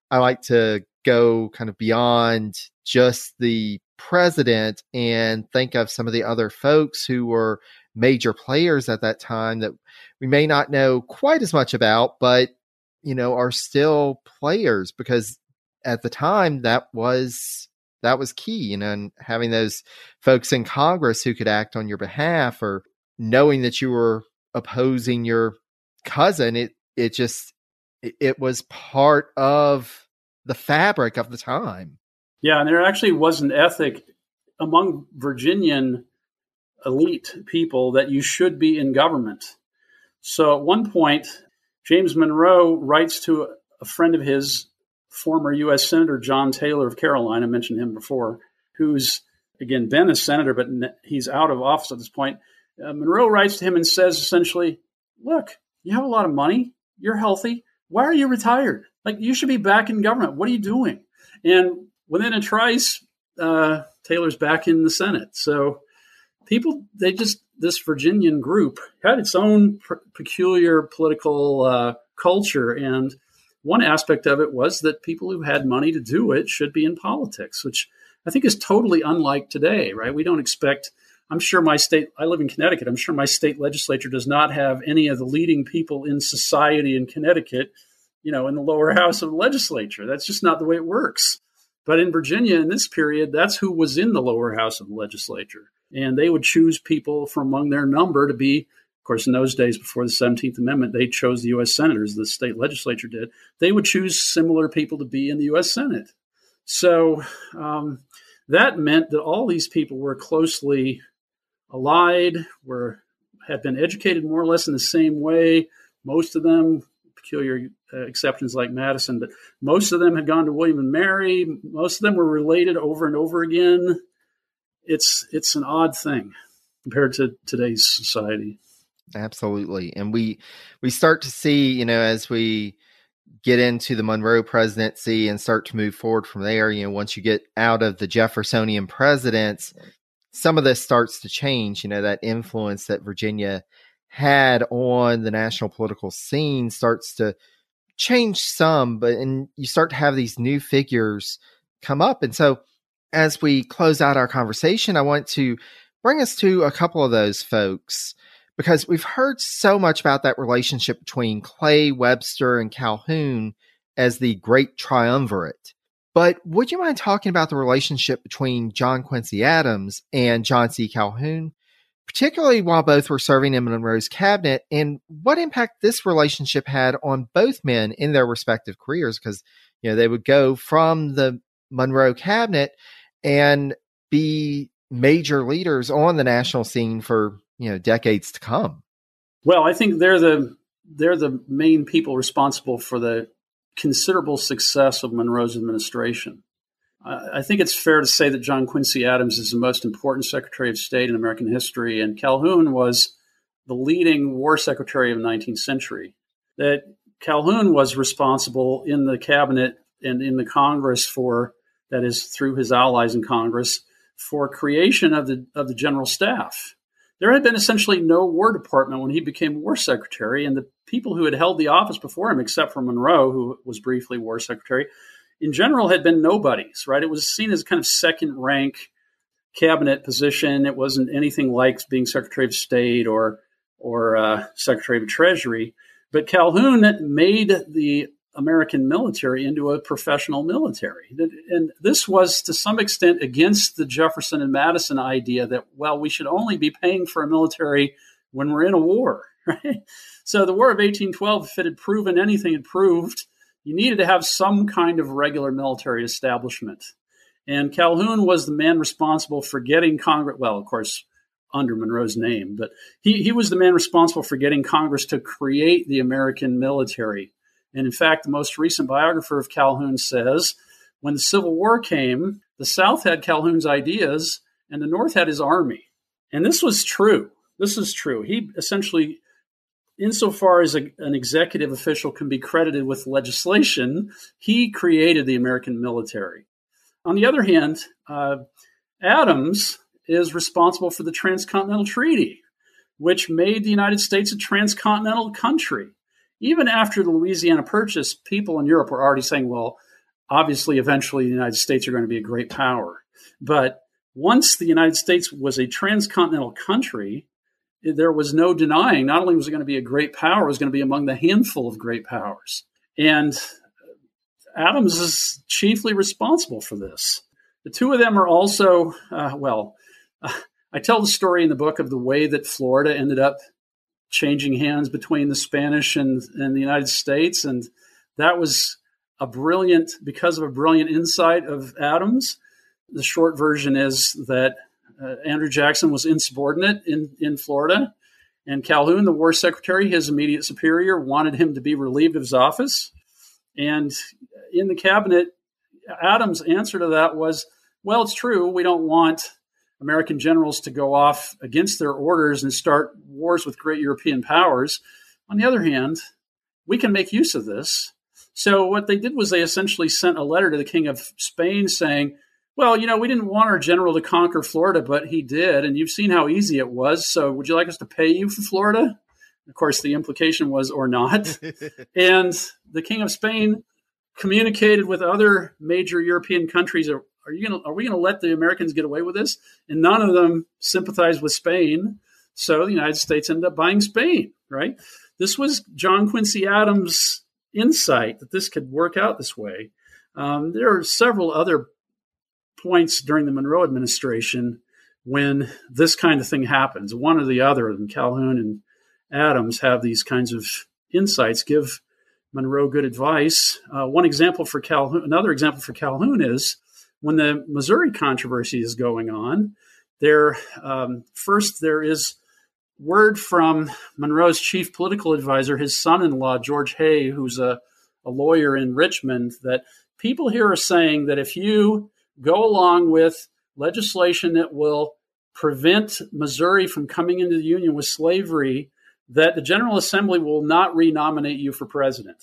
I like to go kind of beyond just the president and think of some of the other folks who were major players at that time that we may not know quite as much about, but you know, are still players because at the time that was that was key, you know, and having those folks in Congress who could act on your behalf or knowing that you were opposing your cousin, it it just it, was part of the fabric of the time. Yeah, and there actually was an ethic among Virginian elite people that you should be in government. So at one point, James Monroe writes to a friend of his, former U.S. Senator John Taylor of Caroline, I mentioned him before, who's again been a senator, but he's out of office at this point. Uh, Monroe writes to him and says essentially, Look, you have a lot of money, you're healthy. Why are you retired? Like, you should be back in government. What are you doing? And within a trice, uh, Taylor's back in the Senate. So people, they just, this Virginian group had its own pr- peculiar political uh, culture. And one aspect of it was that people who had money to do it should be in politics, which I think is totally unlike today, right? We don't expect, I'm sure my state, I live in Connecticut, I'm sure my state legislature does not have any of the leading people in society in Connecticut, you know, in the lower house of the legislature. That's just not the way it works. But in Virginia, in this period, that's who was in the lower house of the legislature. And they would choose people from among their number to be, of course, in those days before the 17th Amendment, they chose the U.S. senators, the state legislature did. They would choose similar people to be in the U.S. Senate. So um, that meant that all these people were closely allied, were had been educated more or less in the same way. Most of them peculiar Uh, exceptions like Madison, but most of them had gone to William and Mary. Most of them were related over and over again. It's it's an odd thing compared to today's society. Absolutely, and we we start to see, you know, as we get into the Monroe presidency and start to move forward from there. You know, once you get out of the Jeffersonian presidents, some of this starts to change. You know, that influence that Virginia had on the national political scene starts to change some, but and you start to have these new figures come up. And so as we close out our conversation, I want to bring us to a couple of those folks because we've heard so much about that relationship between Clay, Webster, and Calhoun as the great triumvirate. But would you mind talking about the relationship between John Quincy Adams and John C. Calhoun? Particularly while both were serving in Monroe's cabinet, and what impact this relationship had on both men in their respective careers. Because, you know, they would go from the Monroe cabinet and be major leaders on the national scene for, you know, decades to come. Well, I think they're the they're the main people responsible for the considerable success of Monroe's administration. I think it's fair to say that John Quincy Adams is the most important Secretary of State in American history, and Calhoun was the leading war secretary of the 19th century. That Calhoun was responsible in the cabinet and in the Congress for, that is, through his allies in Congress, for creation of the of the general staff. There had been essentially no War Department when he became War Secretary, and the people who had held the office before him, except for Monroe, who was briefly War Secretary, in general had been nobodies, right? It was seen as kind of second rank cabinet position. It wasn't anything like being Secretary of State or or uh, Secretary of Treasury. But Calhoun made the American military into a professional military. And this was to some extent against the Jefferson and Madison idea that, well, we should only be paying for a military when we're in a war, right? So the War of 1812, if it had proven anything, it proved you needed to have some kind of regular military establishment. And Calhoun was the man responsible for getting Congress, well, of course, under Monroe's name, but he, he was the man responsible for getting Congress to create the American military. And in fact, the most recent biographer of Calhoun says when the Civil War came, the South had Calhoun's ideas and the North had his army. And this was true. This is true. He essentially insofar as a, an executive official can be credited with legislation, he created the American military. On the other hand, uh, Adams is responsible for the Transcontinental Treaty, which made the United States a transcontinental country. Even after the Louisiana Purchase, people in Europe were already saying, well, obviously, eventually the United States are going to be a great power. But once the United States was a transcontinental country, there was no denying not only was it going to be a great power, it was going to be among the handful of great powers. And Adams is chiefly responsible for this. The two of them are also, uh, well, uh, I tell the story in the book of the way that Florida ended up changing hands between the Spanish and, and the United States. And that was a brilliant, because of a brilliant insight of Adams. The short version is that uh, Andrew Jackson was insubordinate in, in Florida. And Calhoun, the war secretary, his immediate superior, wanted him to be relieved of his office. And in the cabinet, Adams' answer to that was, well, it's true. We don't want American generals to go off against their orders and start wars with great European powers. On the other hand, we can make use of this. So what they did was they essentially sent a letter to the King of Spain saying, well, you know, we didn't want our general to conquer Florida, but he did, and you've seen how easy it was. So, would you like us to pay you for Florida? Of course, the implication was or not. and the King of Spain communicated with other major European countries. Are, are you going? Are we going to let the Americans get away with this? And none of them sympathized with Spain. So the United States ended up buying Spain. Right. This was John Quincy Adams' insight that this could work out this way. Um, there are several other points during the Monroe administration when this kind of thing happens. One or the other them, Calhoun and Adams, have these kinds of insights, give Monroe good advice. Uh, one example for Calhoun, another example for Calhoun is when the Missouri controversy is going on. There, um, first there is word from Monroe's chief political advisor, his son-in-law George Hay, who's a, a lawyer in Richmond, that people here are saying that if you go along with legislation that will prevent Missouri from coming into the Union with slavery, that the General Assembly will not renominate you for president.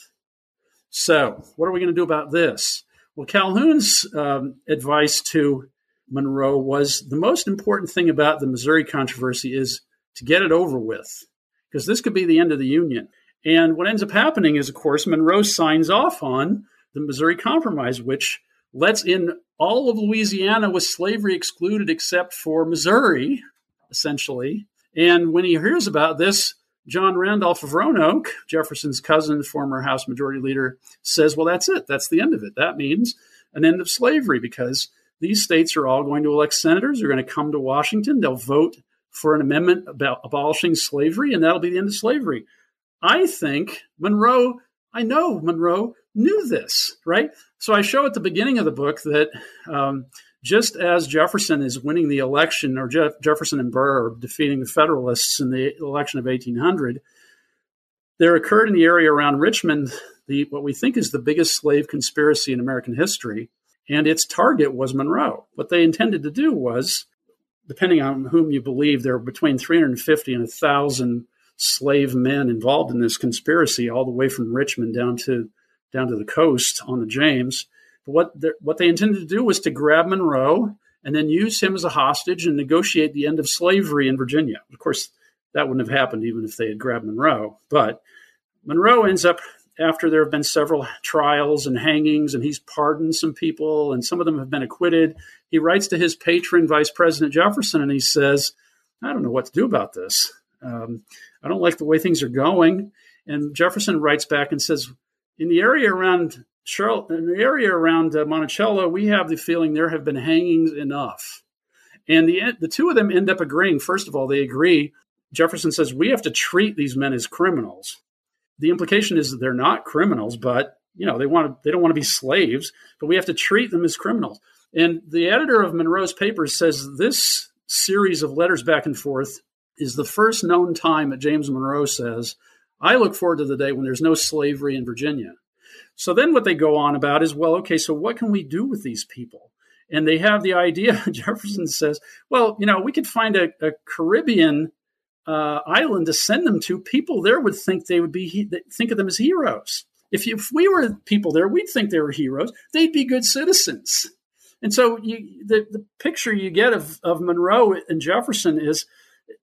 So, what are we going to do about this? Well, Calhoun's um, advice to Monroe was the most important thing about the Missouri controversy is to get it over with, because this could be the end of the Union. And what ends up happening is, of course, Monroe signs off on the Missouri Compromise, which lets in all of Louisiana with slavery excluded except for Missouri, essentially. And when he hears about this, John Randolph of Roanoke, Jefferson's cousin, former House Majority Leader, says, Well, that's it. That's the end of it. That means an end of slavery because these states are all going to elect senators. They're going to come to Washington. They'll vote for an amendment about abolishing slavery, and that'll be the end of slavery. I think Monroe, I know Monroe knew this, right? So I show at the beginning of the book that um, just as Jefferson is winning the election, or Jeff- Jefferson and Burr are defeating the Federalists in the election of 1800, there occurred in the area around Richmond the what we think is the biggest slave conspiracy in American history, and its target was Monroe. What they intended to do was, depending on whom you believe, there were between 350 and 1,000 slave men involved in this conspiracy, all the way from Richmond down to down to the coast on the James. But what what they intended to do was to grab Monroe and then use him as a hostage and negotiate the end of slavery in Virginia. Of course, that wouldn't have happened even if they had grabbed Monroe. But Monroe ends up after there have been several trials and hangings, and he's pardoned some people, and some of them have been acquitted. He writes to his patron, Vice President Jefferson, and he says, I don't know what to do about this. Um, I don't like the way things are going. And Jefferson writes back and says, in the area around Charlotte, in the area around uh, Monticello, we have the feeling there have been hangings enough. And the, the two of them end up agreeing. First of all, they agree. Jefferson says, we have to treat these men as criminals. The implication is that they're not criminals, but you know they want to, they don't want to be slaves, but we have to treat them as criminals. And the editor of Monroe's papers says this series of letters back and forth is the first known time that James Monroe says I look forward to the day when there's no slavery in Virginia. So then what they go on about is, well, okay, so what can we do with these people? And they have the idea, Jefferson says, well, you know, we could find a, a Caribbean uh, island to send them to. People there would think they would be, think of them as heroes. If, you, if we were people there, we'd think they were heroes. They'd be good citizens. And so you, the, the picture you get of, of Monroe and Jefferson is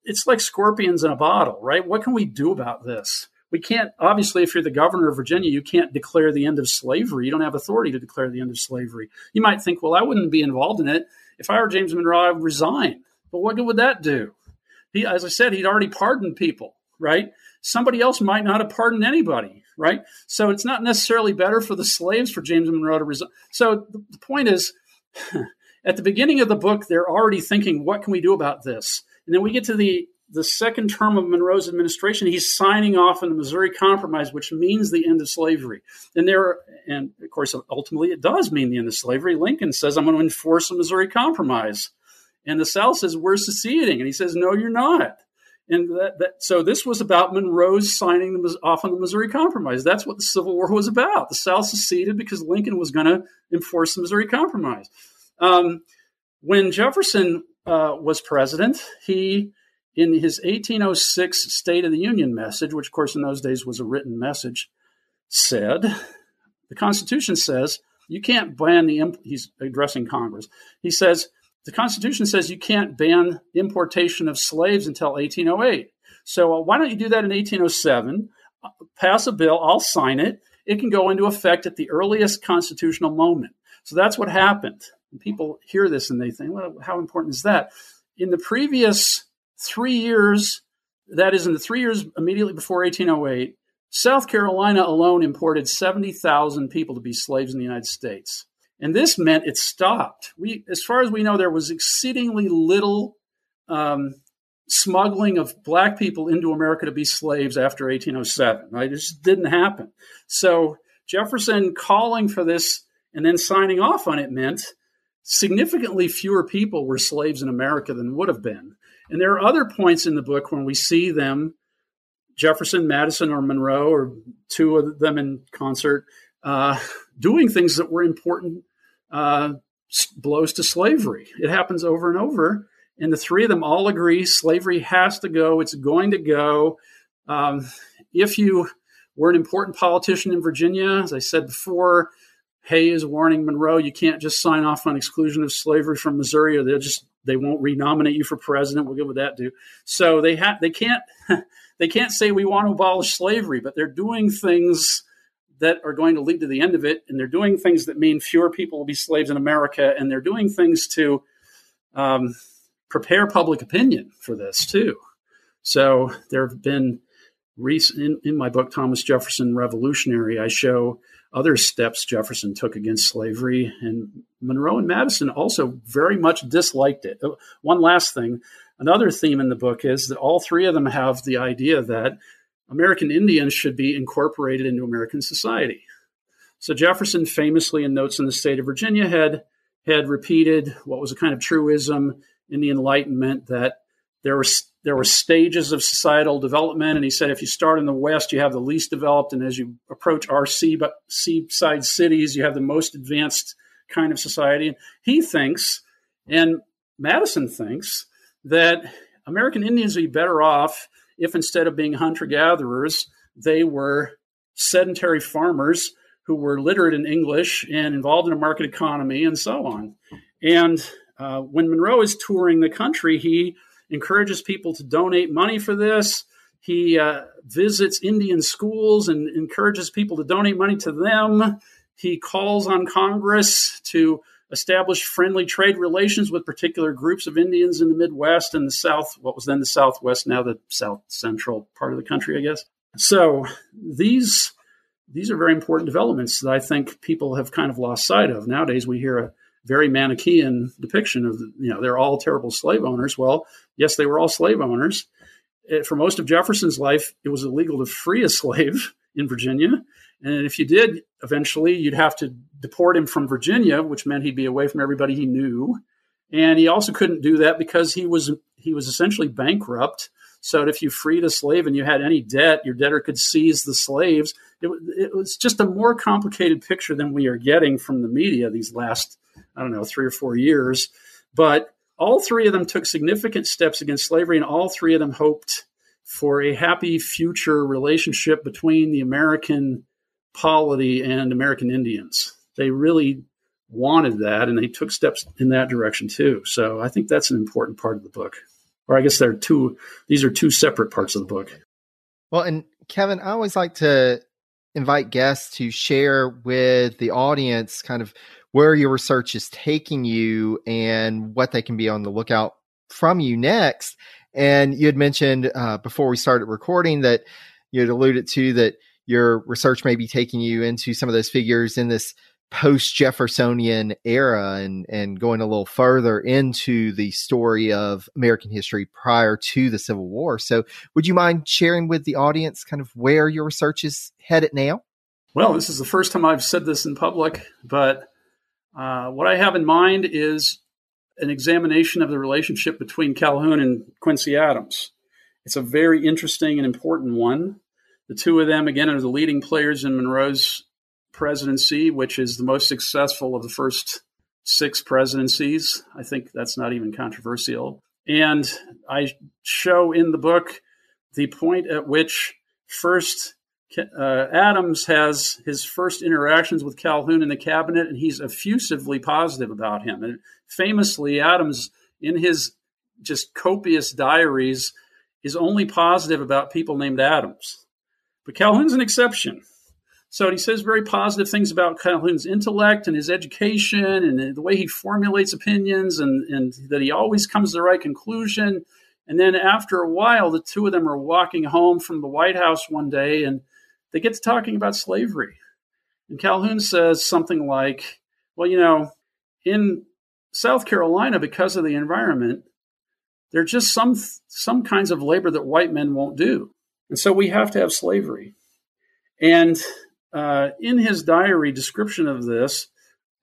it's like scorpions in a bottle, right? What can we do about this? We can't, obviously, if you're the governor of Virginia, you can't declare the end of slavery. You don't have authority to declare the end of slavery. You might think, well, I wouldn't be involved in it. If I were James Monroe, I would resign. But what good would that do? He, as I said, he'd already pardoned people, right? Somebody else might not have pardoned anybody, right? So it's not necessarily better for the slaves for James Monroe to resign. So the point is, at the beginning of the book, they're already thinking, what can we do about this? And then we get to the the second term of Monroe's administration, he's signing off on the Missouri Compromise, which means the end of slavery. And there, and of course, ultimately, it does mean the end of slavery. Lincoln says, "I'm going to enforce the Missouri Compromise," and the South says, "We're seceding," and he says, "No, you're not." And that, that, so this was about Monroe's signing the, off on the Missouri Compromise. That's what the Civil War was about. The South seceded because Lincoln was going to enforce the Missouri Compromise. Um, when Jefferson uh, was president, he in his 1806 State of the Union message, which of course in those days was a written message, said the Constitution says you can't ban the. Imp- he's addressing Congress. He says the Constitution says you can't ban importation of slaves until 1808. So uh, why don't you do that in 1807? Uh, pass a bill, I'll sign it. It can go into effect at the earliest constitutional moment. So that's what happened. People hear this and they think, well, how important is that? In the previous three years, that is, in the three years immediately before 1808, South Carolina alone imported 70,000 people to be slaves in the United States. And this meant it stopped. We, as far as we know, there was exceedingly little um, smuggling of black people into America to be slaves after 1807. Right? It just didn't happen. So Jefferson calling for this and then signing off on it meant significantly fewer people were slaves in America than would have been. And there are other points in the book when we see them, Jefferson, Madison, or Monroe, or two of them in concert, uh, doing things that were important uh, blows to slavery. It happens over and over. And the three of them all agree slavery has to go, it's going to go. Um, if you were an important politician in Virginia, as I said before, Hay is warning Monroe, you can't just sign off on exclusion of slavery from Missouri, or they'll just they won't renominate you for president. What good would that do? So they have they can't they can't say we want to abolish slavery, but they're doing things that are going to lead to the end of it, and they're doing things that mean fewer people will be slaves in America, and they're doing things to um, prepare public opinion for this too. So there have been recent in, in my book Thomas Jefferson Revolutionary. I show other steps Jefferson took against slavery. And Monroe and Madison also very much disliked it. Uh, one last thing another theme in the book is that all three of them have the idea that American Indians should be incorporated into American society. So Jefferson famously in Notes in the State of Virginia had had repeated what was a kind of truism in the Enlightenment that there were there were stages of societal development, and he said if you start in the West, you have the least developed, and as you approach our sea, seaside cities, you have the most advanced kind of society. And he thinks, and Madison thinks, that American Indians would be better off if instead of being hunter gatherers, they were sedentary farmers who were literate in English and involved in a market economy and so on. And uh, when Monroe is touring the country, he encourages people to donate money for this. He uh, visits Indian schools and encourages people to donate money to them. He calls on Congress to establish friendly trade relations with particular groups of Indians in the Midwest and the South, what was then the Southwest, now the South Central part of the country, I guess. So these these are very important developments that I think people have kind of lost sight of. Nowadays, we hear a very Manichaean depiction of, you know, they're all terrible slave owners. Well, yes, they were all slave owners. Eh, for most of Jefferson's life, it was illegal to free a slave in Virginia. And if you did, eventually you'd have to deport him from Virginia, which meant he'd be away from everybody he knew. And he also couldn't do that because he was he was essentially bankrupt. So if you freed a slave and you had any debt, your debtor could seize the slaves. It, it was just a more complicated picture than we are getting from the media these last I don't know, three or four years. But all three of them took significant steps against slavery, and all three of them hoped for a happy future relationship between the American polity and American Indians. They really wanted that, and they took steps in that direction too. So I think that's an important part of the book. Or I guess there are two; these are two separate parts of the book. Well, and Kevin, I always like to invite guests to share with the audience kind of where your research is taking you and what they can be on the lookout from you next. And you had mentioned uh, before we started recording that you had alluded to that your research may be taking you into some of those figures in this post Jeffersonian era and, and going a little further into the story of American history prior to the Civil War. So, would you mind sharing with the audience kind of where your research is headed now? Well, this is the first time I've said this in public, but uh, what I have in mind is an examination of the relationship between Calhoun and Quincy Adams. It's a very interesting and important one. The two of them, again, are the leading players in Monroe's presidency, which is the most successful of the first six presidencies. I think that's not even controversial. And I show in the book the point at which first uh, Adams has his first interactions with Calhoun in the cabinet, and he's effusively positive about him. And famously, Adams, in his just copious diaries, is only positive about people named Adams. But Calhoun's an exception. So he says very positive things about Calhoun's intellect and his education and the way he formulates opinions and, and that he always comes to the right conclusion. And then after a while, the two of them are walking home from the White House one day and they get to talking about slavery. And Calhoun says something like, Well, you know, in South Carolina, because of the environment, there are just some some kinds of labor that white men won't do, and so we have to have slavery. And uh, in his diary description of this,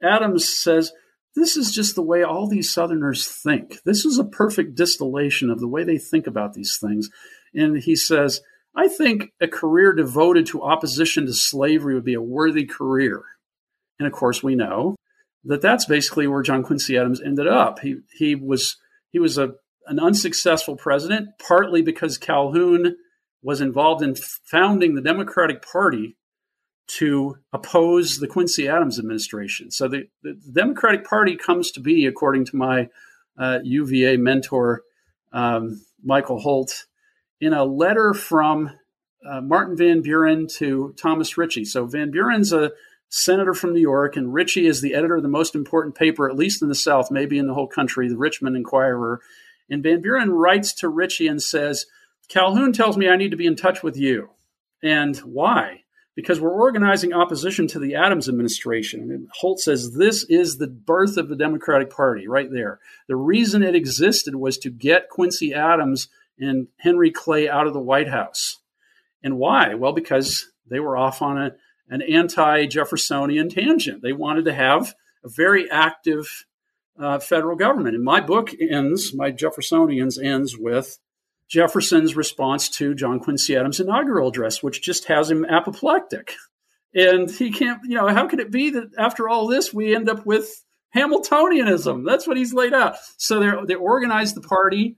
Adams says, This is just the way all these Southerners think. This is a perfect distillation of the way they think about these things. And he says, I think a career devoted to opposition to slavery would be a worthy career. And of course, we know that that's basically where John Quincy Adams ended up. He, he was, he was a, an unsuccessful president, partly because Calhoun was involved in founding the Democratic Party to oppose the Quincy Adams administration. So the, the Democratic Party comes to be, according to my uh, UVA mentor, um, Michael Holt, in a letter from uh, Martin Van Buren to Thomas Ritchie. So Van Buren's a senator from New York, and Ritchie is the editor of the most important paper, at least in the South, maybe in the whole country, the Richmond Enquirer. And Van Buren writes to Ritchie and says, Calhoun tells me I need to be in touch with you. And why? because we're organizing opposition to the Adams administration. And Holt says this is the birth of the Democratic Party right there. The reason it existed was to get Quincy Adams and Henry Clay out of the White House. And why? Well, because they were off on a, an anti Jeffersonian tangent. They wanted to have a very active uh, federal government. And my book ends, my Jeffersonians ends with Jefferson's response to John Quincy Adams' inaugural address, which just has him apoplectic. And he can't, you know, how could it be that after all this, we end up with Hamiltonianism? That's what he's laid out. So they they organized the party,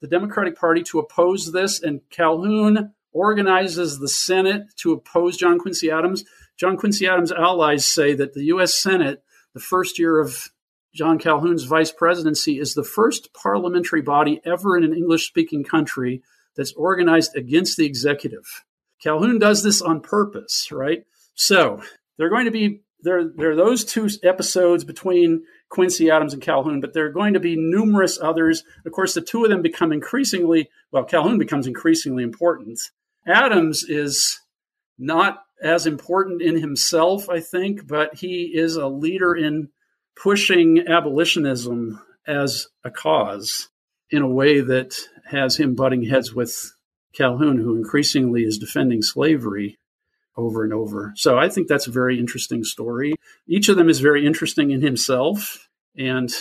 the Democratic Party, to oppose this, and Calhoun organizes the Senate to oppose John Quincy Adams. John Quincy Adams' allies say that the U.S. Senate, the first year of John Calhoun's vice presidency is the first parliamentary body ever in an English speaking country that's organized against the executive. Calhoun does this on purpose, right? So they're going to be there, there are those two episodes between Quincy Adams and Calhoun, but there are going to be numerous others. Of course, the two of them become increasingly well, Calhoun becomes increasingly important. Adams is not as important in himself, I think, but he is a leader in pushing abolitionism as a cause in a way that has him butting heads with Calhoun, who increasingly is defending slavery over and over. So I think that's a very interesting story. Each of them is very interesting in himself. And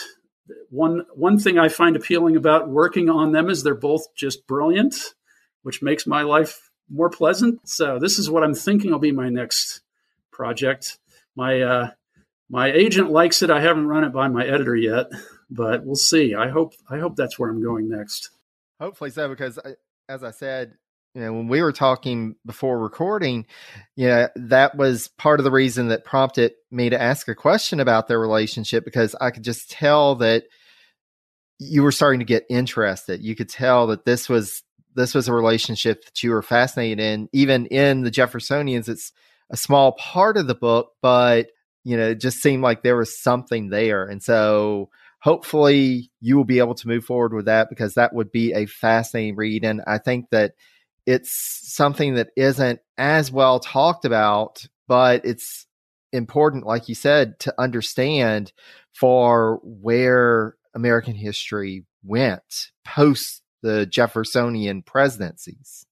one one thing I find appealing about working on them is they're both just brilliant, which makes my life more pleasant. So this is what I'm thinking will be my next project. My uh, my agent likes it. I haven't run it by my editor yet, but we'll see. I hope I hope that's where I'm going next. Hopefully so, because I, as I said, you know, when we were talking before recording, you know, that was part of the reason that prompted me to ask a question about their relationship because I could just tell that you were starting to get interested. You could tell that this was this was a relationship that you were fascinated in. Even in the Jeffersonians, it's a small part of the book, but you know, it just seemed like there was something there. And so hopefully you will be able to move forward with that because that would be a fascinating read. And I think that it's something that isn't as well talked about, but it's important, like you said, to understand for where American history went post the Jeffersonian presidencies.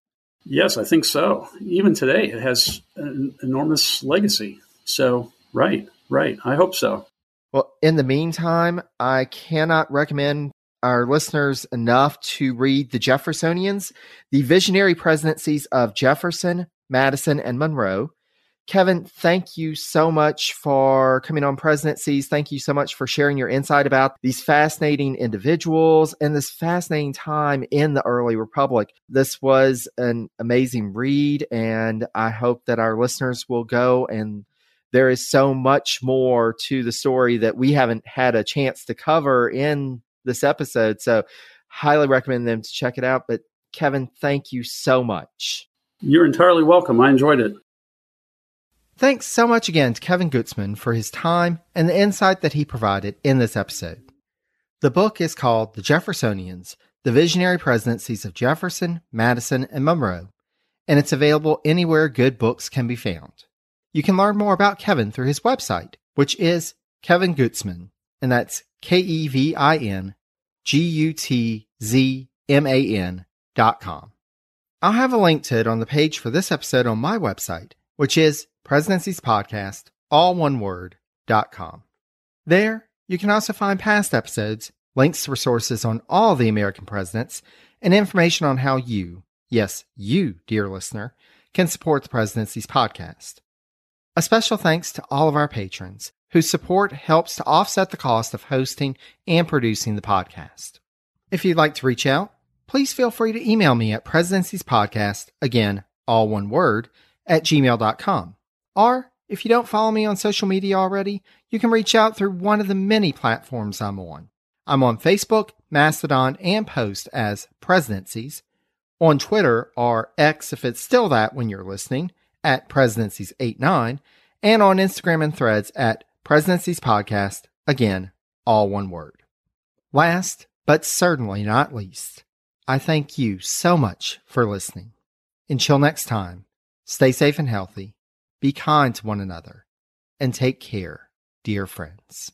Yes, I think so. Even today, it has an enormous legacy. So, right, right. I hope so. Well, in the meantime, I cannot recommend our listeners enough to read The Jeffersonians, the visionary presidencies of Jefferson, Madison, and Monroe. Kevin, thank you so much for coming on Presidencies. Thank you so much for sharing your insight about these fascinating individuals and this fascinating time in the early republic. This was an amazing read, and I hope that our listeners will go and there is so much more to the story that we haven't had a chance to cover in this episode. So, highly recommend them to check it out. But, Kevin, thank you so much. You're entirely welcome. I enjoyed it. Thanks so much again to Kevin Gutzman for his time and the insight that he provided in this episode. The book is called The Jeffersonians The Visionary Presidencies of Jefferson, Madison, and Monroe, and it's available anywhere good books can be found. You can learn more about Kevin through his website, which is Kevin Gutzman, and that's K E V I N G U T Z M A N dot com. I'll have a link to it on the page for this episode on my website, which is Presidencies Podcast, all one word, dot com. There, you can also find past episodes, links to resources on all the American presidents, and information on how you, yes, you, dear listener, can support the Presidencies Podcast. A special thanks to all of our patrons whose support helps to offset the cost of hosting and producing the podcast. If you'd like to reach out, please feel free to email me at presidenciespodcast, again, all one word, at gmail.com. Or if you don't follow me on social media already, you can reach out through one of the many platforms I'm on. I'm on Facebook, Mastodon, and Post as Presidencies, on Twitter or X if it's still that when you're listening, at Presidencies89, and on Instagram and threads at Presidencies Podcast, again, all one word. Last, but certainly not least, I thank you so much for listening. Until next time, stay safe and healthy be kind to one another, and take care, dear friends.